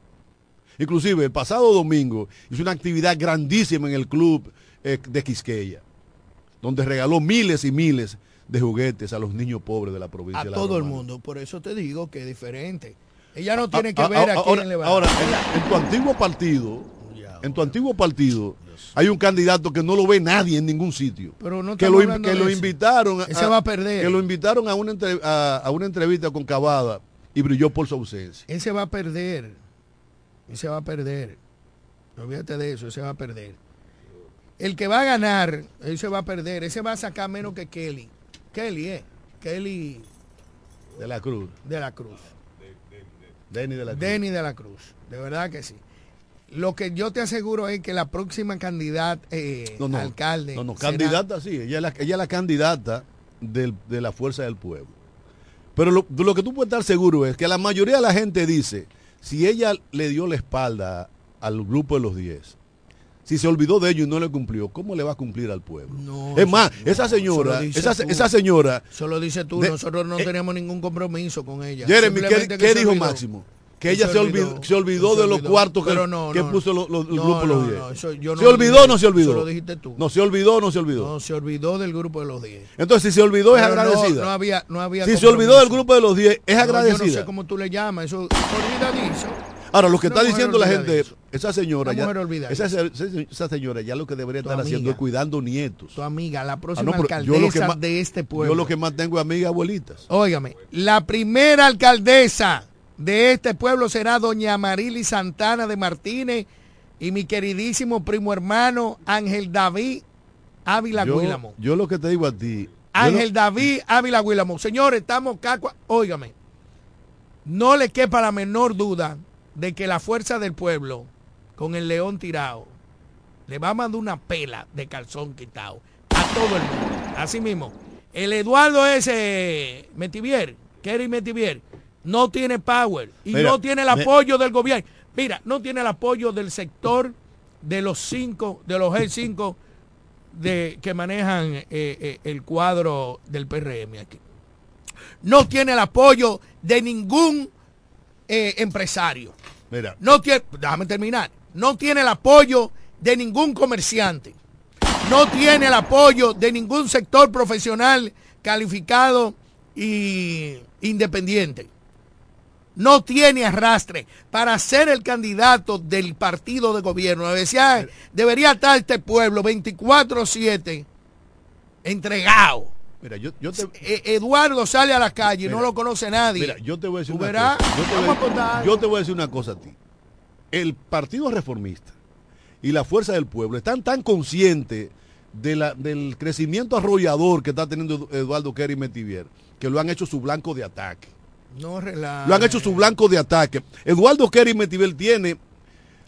Inclusive, el pasado domingo hizo una actividad grandísima en el club eh, de Quisqueya, donde regaló miles y miles de juguetes a los niños pobres de la provincia A de la todo el mundo, por eso te digo que es diferente. Ella no tiene que Ah, ver a ah, quién ahora, le va a ahora, en, en tu antiguo partido, en tu antiguo partido, hay un candidato que no lo ve nadie en ningún sitio. Pero no que lo, que lo invitaron Ese va a perder. que lo invitaron a una, entre- a, una entrevista con Cavada y brilló por su ausencia. Ese va a perder. Ese va a perder. Olvídate de eso, ese va a perder. El que va a ganar, ese va a perder. Ese va a sacar menos que Kelly. Kelly, ¿eh? Kelly De la Cruz. de la Cruz. Denny de la Cruz. Denny de la Cruz. De verdad que sí. Lo que yo te aseguro es que la próxima candidata, eh, no, no, alcalde. No, no, será- candidata sí, ella es la, ella es la candidata del- de la fuerza del pueblo. Pero lo, lo que tú puedes estar seguro es que la mayoría de la gente dice, si ella le dio la espalda al grupo de los 10, si se olvidó de ellos y no le cumplió, ¿cómo le va a cumplir al pueblo? No, es más, no, esa señora, dice esa, esa señora, Eso lo dices tú, De- nosotros no eh, teníamos ningún compromiso con ella. Jeremy, ¿qué, dijo olvidó. Máximo? Que ella se se olvidó, se olvidó de los cuartos que, no, puso lo- lo- el grupo de los no, 10. no, eso yo no ¿Se olvidó o no se olvidó? Eso lo dijiste tú. No, ¿se olvidó o no se olvidó? No, se olvidó del grupo de los 10. Entonces, si se olvidó, es Pero agradecida. No, había, si se olvidó del grupo de los 10, es agradecida. yo no sé cómo tú le llamas, eso olvidadizo. Ahora, lo que está diciendo la gente, esa señora, ya, esa, señora ya lo que debería Tu estar haciendo es cuidando nietos. Tu amiga, la Ah, próxima no, alcaldesa más- de este pueblo. Yo lo que más tengo es amigas abuelitas. Óigame, la primera alcaldesa de este pueblo será doña Marily Santana de Martínez y mi queridísimo primo hermano Ángel David Ávila Yo, yo lo que te digo a ti. Ángel David Ávila Guílamo. Señores, estamos cacua. Óigame, no le quepa la menor duda de que la fuerza del pueblo, con el león tirado, le va a mandar una pela de calzón quitado a todo el mundo. Así mismo, el Eduardo ese Metivier, Kerry Metivier, no tiene power y Mira, no tiene el me- apoyo del gobierno. Mira, no tiene el apoyo del sector de los cinco, de los G5 de, que manejan eh, eh, el cuadro del PRM aquí. No tiene el apoyo de ningún eh, empresario. Mira, No tiene, déjame terminar. No tiene el apoyo de ningún comerciante. No tiene el apoyo de ningún sector profesional calificado y independiente. No tiene arrastre para ser el candidato del partido de gobierno. Decía, debería estar este pueblo 24-7 entregado. Mira, yo, yo te, E- Eduardo sale a la calle y no lo conoce nadie. mira, yo te voy a decir ¿Tú una verás? cosa. Yo te, a voy, contar yo te voy a decir una cosa a ti. El Partido Reformista y la Fuerza del Pueblo están tan conscientes de la- del crecimiento arrollador que está teniendo Eduardo Kerry Metivier que lo han hecho su blanco de ataque. No relaje. Lo han hecho su blanco de ataque. Eduardo Kerry Metivier tiene,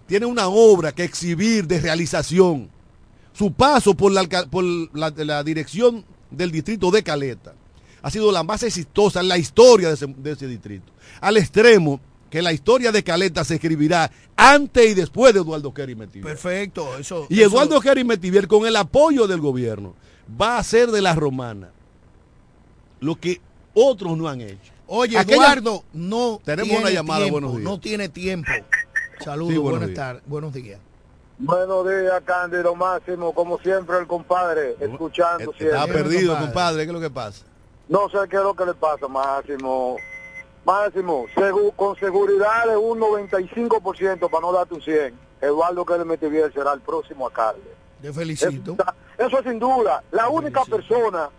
tiene una obra que exhibir de realización. Su paso por la, por la, la dirección del distrito de Caleta ha sido la más exitosa en la historia de ese, de ese distrito. Al extremo que la historia de Caleta se escribirá antes y después de Eduardo Kerry Metivier. Perfecto, eso. Y eso- Eduardo Kerry Metivier, con el apoyo del gobierno, va a hacer de la romana lo que otros no han hecho. Oye, Aquella- Eduardo, no Tenemos tiene una llamada, tiempo, buenos días. No tiene tiempo. Saludos, Sí, buenos buenas tardes, buenos días. Buenos días, Cándido Máximo. Como siempre, el compadre, escuchando Estaba siempre. perdido, compadre. compadre. ¿Qué es lo que pasa? No sé qué es lo que le pasa, Máximo. Máximo, segu- con seguridad de un 95% para no darte un 100. Eduardo que le Metivier será el próximo alcalde. Te Eso, felicito. está- eso es sin duda. La única felicito. persona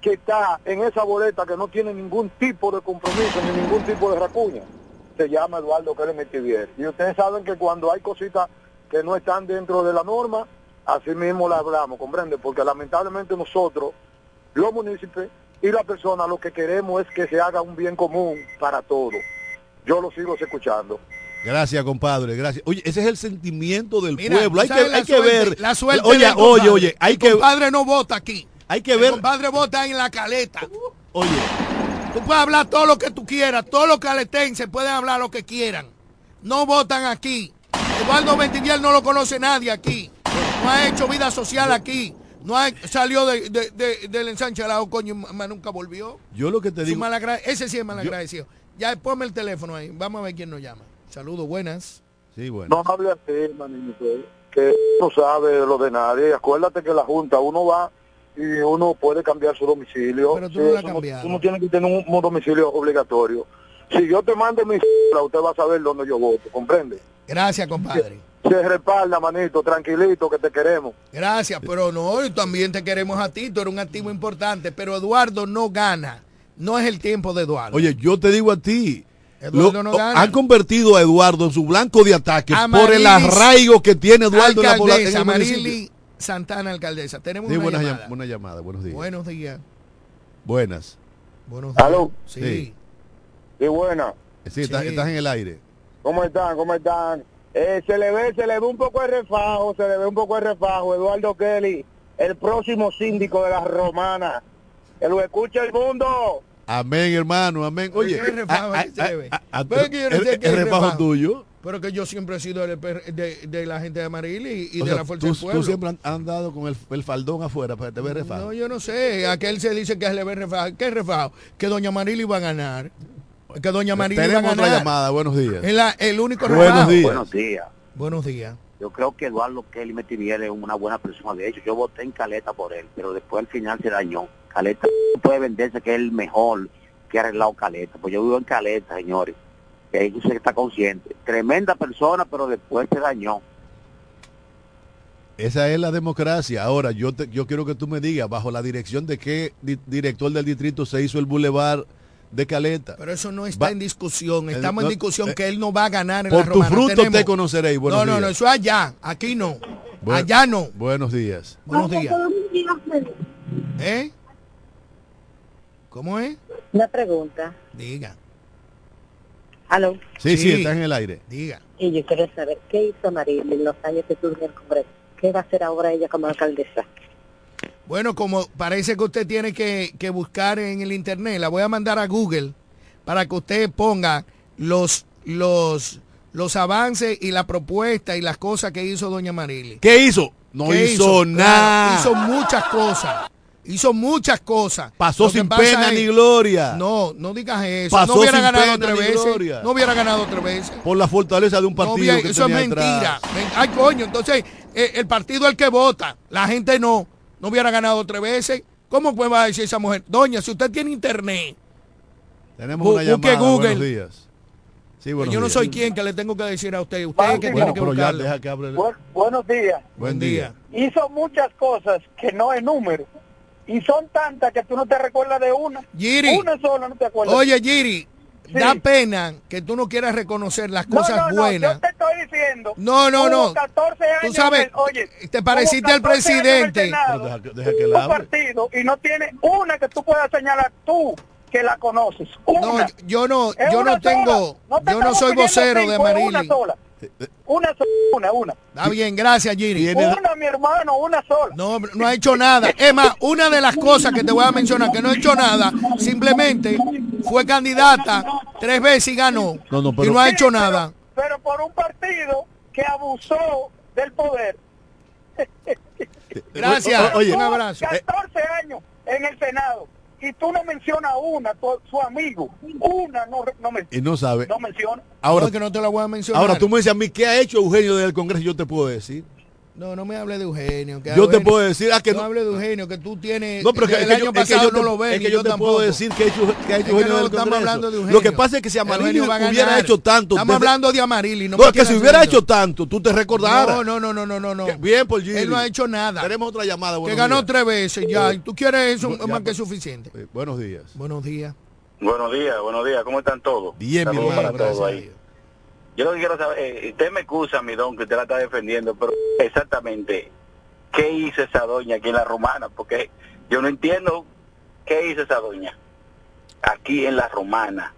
que está en esa boleta que no tiene ningún tipo de compromiso ni ningún tipo de racuña se llama Eduardo Pérez Metivier. Y ustedes saben que cuando hay cositas que no están dentro de la norma, así mismo la hablamos, ¿comprende? Porque lamentablemente nosotros, los municipios y las personas, lo que queremos es que se haga un bien común para todos. Yo lo sigo escuchando. Gracias, compadre. Gracias. Oye, ese es el sentimiento del Mira, pueblo. Hay ¿tú que, sabes la hay que suerte- ver. La suerte oye, del oye, oye, hay El que, compadre no vota aquí. hay que El ver. compadre vota en la caleta. Oye, Tú puedes hablar todo lo que tú quieras, todos los caletenses pueden hablar lo que quieran. No votan aquí. Eduardo Mentivier no lo conoce nadie aquí. No ha hecho vida social aquí. No ha, salió de, de- de- del ensanche lado, coño, más nunca volvió. yo lo que te digo. malagra- ese sí es malagradecido. Ya ponme el teléfono ahí. Vamos a ver quién nos llama. Saludos, buenas. Sí, bueno. No hable así, manito, que no sabe lo de nadie. Acuérdate que la Junta, uno va y uno puede cambiar su domicilio. Pero tú no la has eso cambiado. Tú no tienes que tener un, un domicilio obligatorio. Si yo te mando mi cédula, usted va a saber dónde yo voto, ¿comprende? Gracias, compadre. Se respalda, manito, tranquilito, que te queremos. Gracias, pero no, y también te queremos a ti, tú eres un activo importante, pero Eduardo no gana. No es el tiempo de Eduardo. Oye, yo te digo a ti. Eduardo lo- no gana. han convertido a Eduardo en su blanco de ataque por el arraigo que tiene Eduardo en la pobla- en alcaldesa, el municipio. Marily Santana, alcaldesa. Tenemos Sí, una buenas llamada. llam- una llamada. Buenos días. Buenos días. Buenas. Buenos días. Aló. Sí. Sí. Y buena, Sí, estás, Sí. estás en el aire. ¿cómo están? ¿Cómo están? Eh, se le ve, se le ve un poco de refajo, se le ve un poco de refajo. Eduardo Kelly, el próximo síndico de las romanas. Que lo escucha el mundo. Amén, hermano, amén. Oye, ¿Qué refajo a- aquí se a- le ve? a- a- Pero es que yo no el, sé qué el es refajo refajo. tuyo. Pero que yo siempre he sido de, de la gente de Amarili y de sea, la Fuerza tú, del tú Pueblo. siempre han andado con el, el faldón afuera para que te veas refajo. No, yo no sé. Aquel se dice que es le ve refajo. ¿Qué refajo? Que Doña Marili va a ganar. Que Doña Marili va a ganar. otra llamada. Buenos días. La- el único Buenos días. Buenos días. Buenos días. Yo creo que Eduardo Kelly Metivier es una buena persona. De hecho, yo voté en Caleta por él, pero después al final se dañó. Caleta puede venderse que es el mejor que ha arreglado Caleta. Pues yo vivo en Caleta, señores. Que ahí se está consciente. Tremenda persona, pero después se dañó. Esa es la democracia. Ahora, yo te- yo quiero que tú me digas, bajo la dirección de qué di- director del distrito se hizo el bulevar de Caleta. Pero eso no está Va- en discusión. Estamos no, en discusión eh, que él no va a ganar en Por la tu romana. fruto Tenemos- te conoceréis. Buenos No, no, días. no, eso es allá. Aquí no. Allá no. Buenos días. Buenos días. ¿Eh? ¿Cómo es? Una pregunta. Diga. Aló. Sí, sí, Sí. estás en el aire. Diga. Y yo quiero saber qué hizo Maril en los años que estuvo en el Congreso. ¿Qué va a hacer ahora ella como alcaldesa? Bueno, como parece que usted tiene que, que buscar en el internet, la voy a mandar a Google para que usted ponga los, los, los avances y la propuesta y las cosas que hizo doña Marili. ¿Qué hizo? No ¿Qué hizo, nada. Hizo muchas cosas. Hizo muchas cosas. Pasó sin pasa pena es- ni gloria. No, no digas eso. Pasó no hubiera sin ganado pena tres ni veces. gloria. No hubiera ganado tres veces. Por la fortaleza de un No partido hubiera- que eso es mentira. Ay, coño, entonces eh, el partido es el que vota, la gente no. No hubiera ganado tres veces. ¿Cómo puede va a decir esa mujer? Doña, si usted tiene internet, Tenemos una busque llamada. Google. Buenos días. Sí, buenos yo no soy quien que le tengo que decir a usted. Usted es el que tiene que ya buscarlo. deja que hable. Bu- buenos días. Buen día. Hizo muchas cosas que no es número. Y son tantas que tú no te recuerdas de una. Giri. Una sola no te acuerdas. Oye, Giri, Sí. da pena que tú no quieras reconocer las No, cosas no, no, buenas. yo te estoy diciendo. No, no, no. 14 años Tú sabes, el- oye, te pareciste al 14 años en el presidente. Senado, Pero deja, que- deja que él un partido y no tiene una que tú puedas señalar tú que la conoces. No, Una. yo no, Es yo no tengo, sola. No te yo no soy vocero de es Una sola. Una sola, una, una. Está bien, gracias, Giri. Una, mi hermano, una sola. No, no ha hecho nada. Es más, una de las cosas que te voy a mencionar que no ha hecho nada, simplemente fue candidata tres veces y ganó. No, no, pero- y no ha hecho pero- nada. Pero por un partido que abusó del poder. Gracias. O- oye, un abrazo. 14 años en el Senado. Y tú no mencionas una, tu, su amigo. Una no, no, men- Y no sabe. no menciona. Ahora, No, que no te la voy a mencionar. ahora tú me dices a mí, ¿qué ha hecho Eugenio del Congreso? Yo te puedo decir. No, no me hable de Eugenio. que Yo te Eugenio- puedo decir, ah, que no, no. hable de Eugenio, que tú tienes. No, pero que, el que año yo, es que pasado yo no te, lo ven. es que yo yo te tampoco. puedo decir que ha hecho, que ha Es hecho que Eugenio no estamos hablando de Eugenio. Lo que pasa es que si Amarili Eugenio va a hubiera ganar. hecho tanto. Estamos desde- hablando de Amarili. No, No, me es que si hubiera hecho tanto, tú te recordaras. No, no, no, no, no, no. Bien por Giri. Él no ha hecho nada. Tenemos otra llamada. Que ganó días. tres veces ya. Y tú quieres eso es ya, más que suficiente. Eh, buenos días. Buenos días. Buenos días, buenos días, ¿cómo están todos? Bien, mi hermano, gracias. Yo lo que quiero saber, eh, usted me excusa, mi don, que usted la está defendiendo, pero exactamente, ¿qué hizo esa doña aquí en la romana? Porque yo no entiendo qué hizo esa doña aquí en la romana.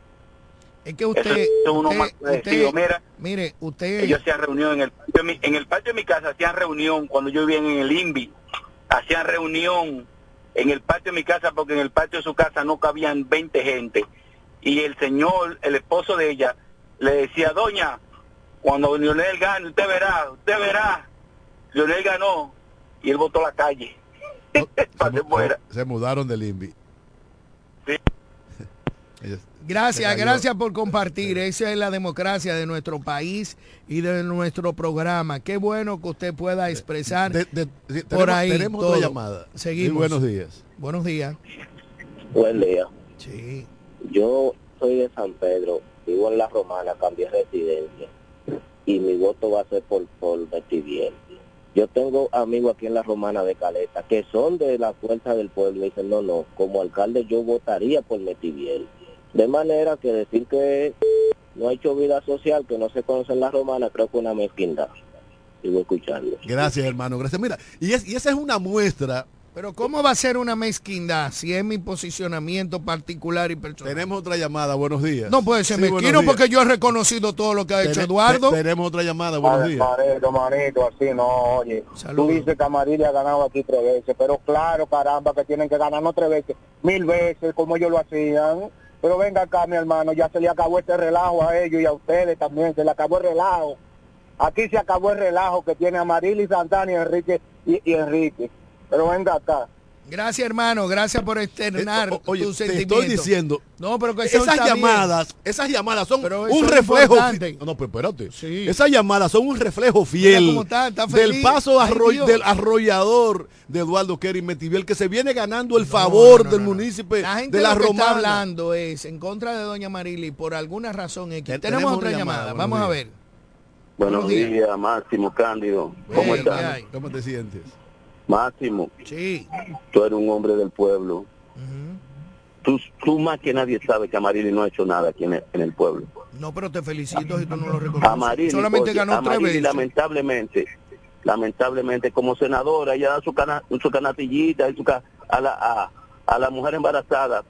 Es que usted, es uno usted- más usted- Mira, mire, usted, ellos hacían reunión en el patio de mi, en el patio de mi casa, hacían reunión cuando yo vivía en el INVI, hacían reunión en el patio de mi casa porque en el patio de su casa no cabían 20 gente. Y el señor, el esposo de ella, le decía, doña, cuando Lionel gane, usted verá, usted verá. Lionel ganó y él votó a la calle. Se, mu- fuera. se mudaron del INVI. Sí. Gracias, gracias por compartir. Esa es la democracia de nuestro país y de nuestro programa. Qué bueno que usted pueda expresar. de- de- sí, por tenemos, ahí tenemos todo. otra llamada. Seguimos. Sí, buenos días. Buenos días. Buen día. Sí. Yo soy de San Pedro, vivo en La Romana, cambié residencia y mi voto va a ser por, por Metiviel. Yo tengo amigos aquí en La Romana de Caleta que son de la fuerza del pueblo y dicen, no, no, como alcalde yo votaría por Metiviel. De manera que decir que no ha hecho vida social, que no se conoce en La Romana, creo que una mezquindad. Sigo escuchando. Gracias, hermano. Gracias. Mira, y, es, y esa es una muestra. Pero ¿cómo va a ser una mezquindad si es mi posicionamiento particular y personal? Tenemos otra llamada. Buenos días. No puede ser Sí, mezquino porque yo he reconocido todo lo que ha hecho Tene- Eduardo. te- tenemos otra llamada. Buenos días. Manito, manito, así no, oye. Saludos. Tú dices que Amarillo ha ganado aquí tres veces, pero claro, caramba, que tienen que ganar no tres veces, mil veces, como ellos lo hacían. Pero venga acá, mi hermano, ya se le acabó este relajo a ellos y a ustedes también, se le acabó el relajo. Aquí se acabó el relajo que tiene Amarillo y Santana y Enrique y, y Enrique. Pero venga acá. Gracias, hermano. Gracias por externar Eh, o- oye, tus te estoy diciendo, No, pero que esas bien. llamadas, esas llamadas son Pero un reflejo. fi- No, pero espérate. Sí. Esas llamadas son un reflejo fiel cómo está, está del paso arroy- del arrollador de Eduardo Kerry Metiviel que se viene ganando el No, favor no, no, del no, no. municipio La gente de la que está Romana. hablando es en contra de doña Marili por alguna razón X. Te- Tenemos, tenemos otra llamada. llamada, Vamos a ver. Buenos Buenos días. días, Máximo Cándido. ¿Cómo hay? ¿Cómo te sientes? Máximo, Sí. tú eres un hombre del pueblo. Ujú. Tú, tú más que nadie sabe que Amarili no ha hecho nada aquí en el, en el pueblo. No, pero te felicito si tú no lo reconoces. Amarili, Solamente ganó tres veces. lamentablemente, lamentablemente como senadora, ella da su, cana, su canatillita su a, la, a, a la mujer embarazada,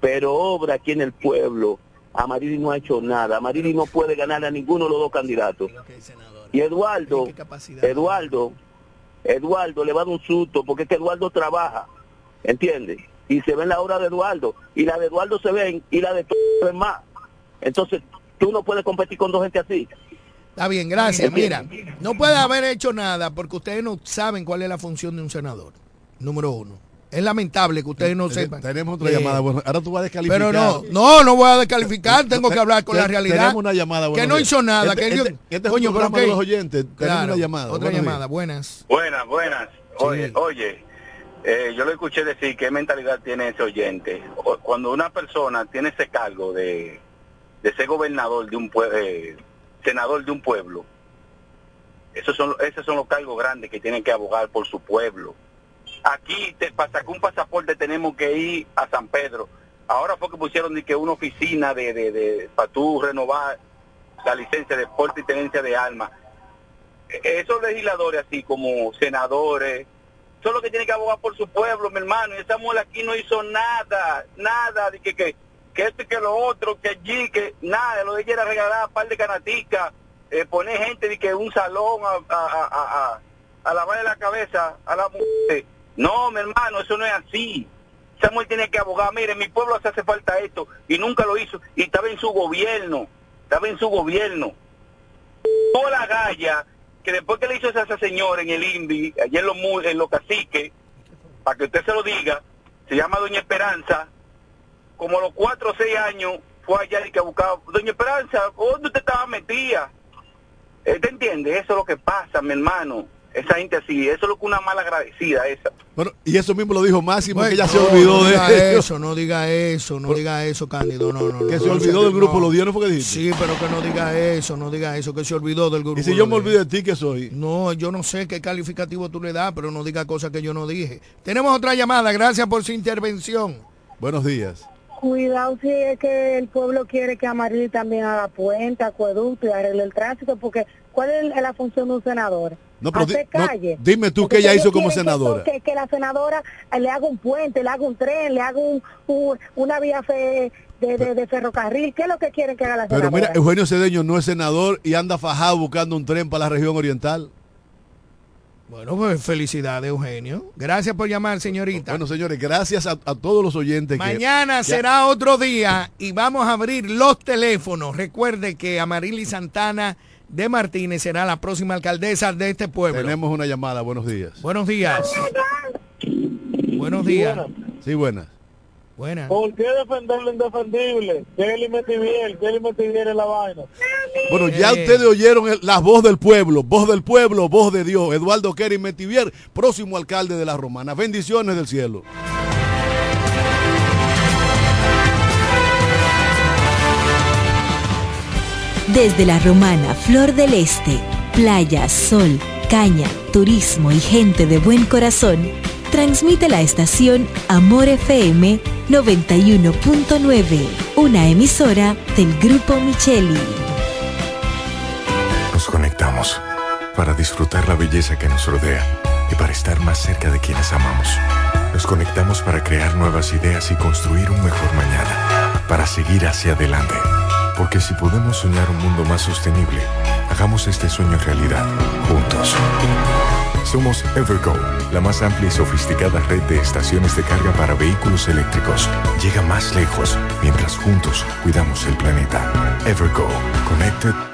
pero obra aquí en el pueblo Amarili no ha hecho nada. Amarili no puede ganar a ninguno de los dos candidatos. Y Eduardo, Eduardo, Eduardo le va a dar un susto porque es que Eduardo trabaja, ¿entiendes? Y se ven la obra de Eduardo, y la de Eduardo se ven, y la de todos más. Entonces, tú no puedes competir con dos gente así. Está bien, gracias. Mira, no puede haber hecho nada porque ustedes no saben cuál es la función de un senador. Número uno. Es lamentable que ustedes no sepan. Tenemos otra Eh, llamada. Bueno, ahora tú vas a descalificar. Pero no, no, no voy a descalificar, tengo que hablar con la realidad. Tenemos una llamada. que buenos no hizo nada. Este, que este- yo- este es Coño, programa los oyentes. Tenemos Claro, una llamada. Otra llamada, buenas. Buenas, buenas. Oye, oye, eh, yo le escuché decir qué mentalidad tiene ese oyente. O- Cuando una persona tiene ese cargo de, de ser gobernador de un pueblo, senador de un pueblo, esos son, esos son los cargos grandes que tienen que abogar por su pueblo. Aquí, te, para sacar un pasaporte tenemos que ir a San Pedro. Ahora fue que pusieron de que una oficina de, de, de para tú renovar la licencia de porte y tenencia de armas esos legisladores así como senadores son los que tienen que abogar por su pueblo, mi hermano. Y esa mujer aquí no hizo nada, nada, de que, que, que esto y que lo otro, que allí, que nada, lo de ella era regalar un par de canaticas, eh, poner gente de que un salón a, a, a, a, a, a lavarle la cabeza a la mujer. No, mi hermano, eso no es así. Esa mujer tiene que abogar, mire, mi pueblo se hace falta esto, y nunca lo hizo, y estaba en su gobierno, estaba en su gobierno toda la galla que después que le hizo esa, esa señora en el INVI, allá en los, en los caciques, para que usted se lo diga, se llama Doña Esperanza, como a los cuatro o seis años fue allá y que buscaba, Doña Esperanza, ¿dónde usted estaba metida? Eh, ¿Te entiende? Eso es lo que pasa, mi hermano. Esa gente así, eso es lo que una mala agradecida esa. Bueno, y eso mismo lo dijo Máximo, que ya No, se olvidó no de diga eso, no diga eso, no diga eso, Cándido, no, no. Que no, se no, olvidó no, del grupo, no. lo dio, ¿no fue que dijiste? Sí, pero que no diga eso, no diga eso, que se olvidó del grupo. Y si yo me olvido de ti, ¿qué soy? No, yo no sé qué calificativo tú le das, pero no diga cosas que yo no dije. Tenemos otra llamada, gracias por su intervención. Buenos días. Cuidado si es que el pueblo quiere que Amaril también haga puente, acueducto y arregle el tránsito, porque ¿cuál es la función de un senador? No, pero di- Hacer no, calle. dime tú qué ella hizo como senadora. Que, que la senadora le haga un puente, le haga un tren, le haga un, un- una vía fe- de, de- de ferrocarril. ¿Qué es lo que quieren que haga la Pero senadora? mira, Eugenio Cedeño no es senador y anda fajado buscando un tren para la región oriental. Bueno, pues felicidades, Eugenio. Gracias por llamar, señorita. Bueno, señores, gracias a, a todos los oyentes. que- Mañana ya- será otro día y vamos a abrir los teléfonos. Recuerde que Amarili Santana de Martínez será la próxima alcaldesa de este pueblo. Tenemos una llamada, buenos días. Buenos días. Buenos días. Sí, buenas. Buenas. ¿Por qué defender lo indefendible? Kelly Metivier, Kelly Metivier en la vaina. Bueno, ya Eh. ustedes oyeron el- la voz del pueblo, voz del pueblo, voz de Dios. Eduardo Kerry Metivier, próximo alcalde de la Romana. Bendiciones del cielo. Desde la romana Flor del Este, playa, sol, caña, turismo y gente de buen corazón, transmite la estación Amor FM 91.9, una emisora del Grupo Micheli. Nos conectamos para disfrutar la belleza que nos rodea y para estar más cerca de quienes amamos. Nos conectamos para crear nuevas ideas y construir un mejor mañana, para seguir hacia adelante. Porque si podemos soñar un mundo más sostenible, hagamos este sueño realidad, juntos. Somos Evergo, la más amplia y sofisticada red de estaciones de carga para vehículos eléctricos. Llega más lejos mientras juntos cuidamos el planeta. Evergo, Connected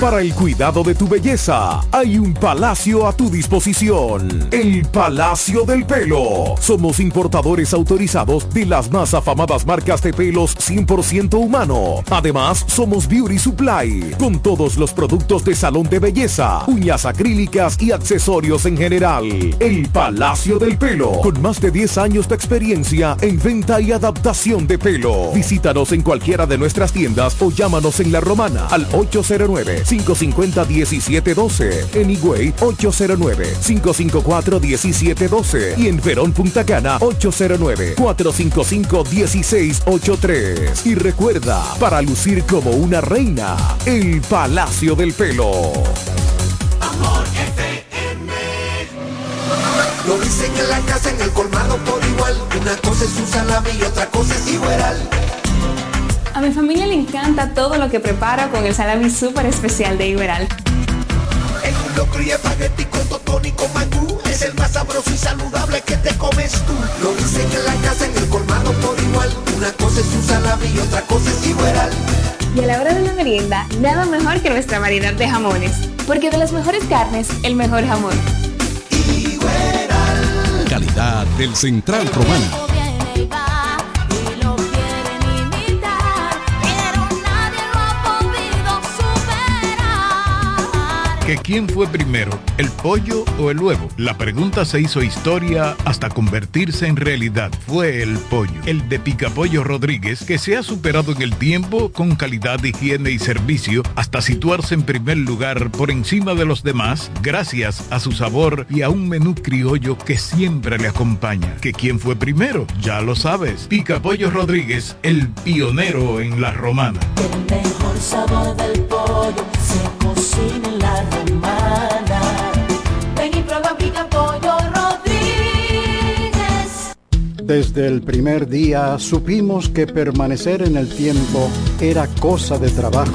Para el cuidado de tu belleza, hay un palacio a tu disposición. El Palacio del Pelo. Somos importadores autorizados de las más afamadas marcas de pelos 100% humano. Además, somos Beauty Supply, con todos los productos de salón de belleza, uñas acrílicas y accesorios en general. El Palacio del Pelo, con más de 10 años de experiencia en venta y adaptación de pelo. Visítanos en cualquiera de nuestras tiendas o llámanos en La Romana al 809-550-1712, en Higüey 809-554-1712 y en Verón Punta Cana 809-455-1683. Y recuerda, para lucir como una reina, el Palacio del Pelo. Amor FM. Lo dicen en la casa, en el colmado por igual. Una cosa es un salami y otra cosa es igual. A mi familia le encanta todo lo que preparo con el salami súper especial de Iberal. El locro y espagueti con totón y con mangú es el más sabroso y saludable que te comes tú. Lo dicen en la casa, en el colmado por igual. Una cosa es un salami y otra cosa es Iberal. Y a la hora de la merienda, nada mejor que nuestra variedad de jamones. Porque de las mejores carnes, el mejor jamón. Calidad del Central Romano. Que quién fue primero, el pollo o el huevo. La pregunta se hizo historia hasta convertirse en realidad. Fue el pollo, el de Picapollo Rodríguez, que se ha superado en el tiempo con calidad, higiene y servicio hasta situarse en primer lugar por encima de los demás gracias a su sabor y a un menú criollo que siempre le acompaña. ¿Que quién fue primero? Ya lo sabes. Picapollo Rodríguez, el pionero en la romana. El mejor sabor del pollo Desde el primer día supimos que permanecer en el tiempo era cosa de trabajo.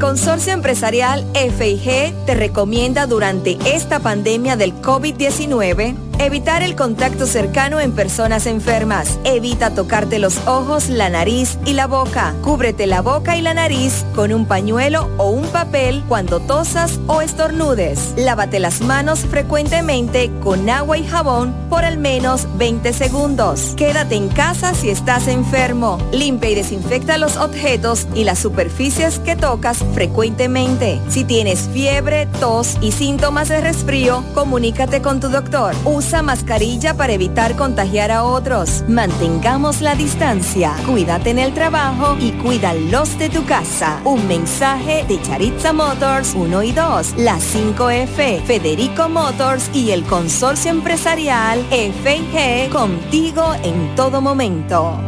Consorcio Empresarial FIG te recomienda durante esta pandemia del COVID-19 evitar el contacto cercano en personas enfermas. Evita tocarte los ojos, la nariz y la boca. Cúbrete la boca y la nariz con un pañuelo o un papel cuando tosas o estornudes. Lávate las manos frecuentemente con agua y jabón por al menos 20 segundos. Quédate en casa si estás enfermo. Limpia y desinfecta los objetos y las superficies que tocas frecuentemente. Si tienes fiebre, tos y síntomas de resfrío, comunícate con tu doctor. Usa mascarilla para evitar contagiar a otros. Mantengamos la distancia. Cuídate en el trabajo y cuídalos de tu casa. Un mensaje de Charitza Motors 1 y 2, la 5F, Federico Motors y el consorcio empresarial FG contigo en todo momento.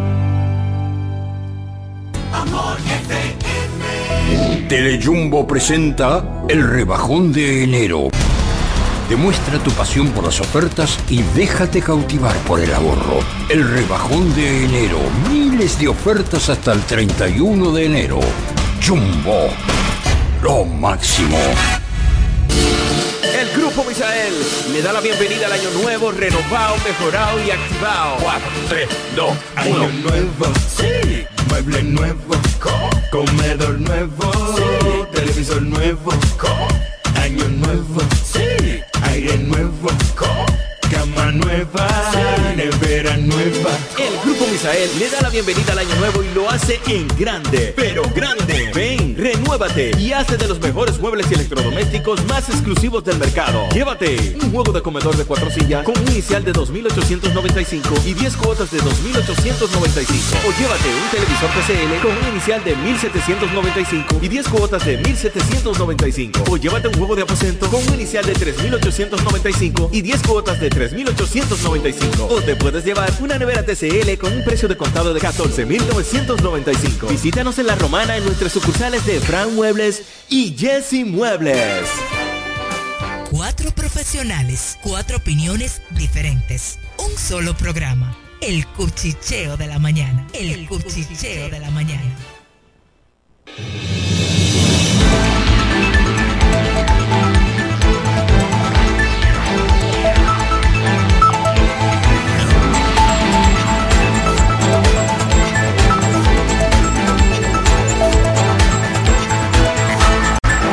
Amor Telejumbo presenta el rebajón de enero. Demuestra tu pasión por las ofertas y déjate cautivar por el ahorro. El rebajón de enero. Miles de ofertas hasta el 31 de enero. Jumbo. Lo máximo. El Grupo Misael le da la bienvenida al año nuevo, renovado, mejorado y activado. 4, 3, 2, 1. Año nuevo, sí. Mueble nuevo, comedor nuevo, televisor nuevo, año nuevo, sí. Aire nuevo, cama nueva, El Grupo Misael le da la bienvenida al año nuevo y lo hace en grande, pero grande. Ven, renuévate y hace de los mejores muebles y electrodomésticos más exclusivos del mercado. Llévate un juego de comedor de cuatro sillas con un inicial de 2.895 y 10 cuotas de 2.895. O llévate un televisor TCL con un inicial de 1.795 y 10 cuotas de 1.795. O llévate un juego de aposento con un inicial de 3.895 y 10 cuotas de 3.895. O te puedes llevar una nevera TCL con un precio de contado de 14.995. Visítanos en La Romana en nuestras sucursales de Fran Muebles y Jesse Muebles. Cuatro profesionales, cuatro opiniones diferentes. Un solo programa. El cuchicheo de la mañana. El, cuchicheo de la mañana.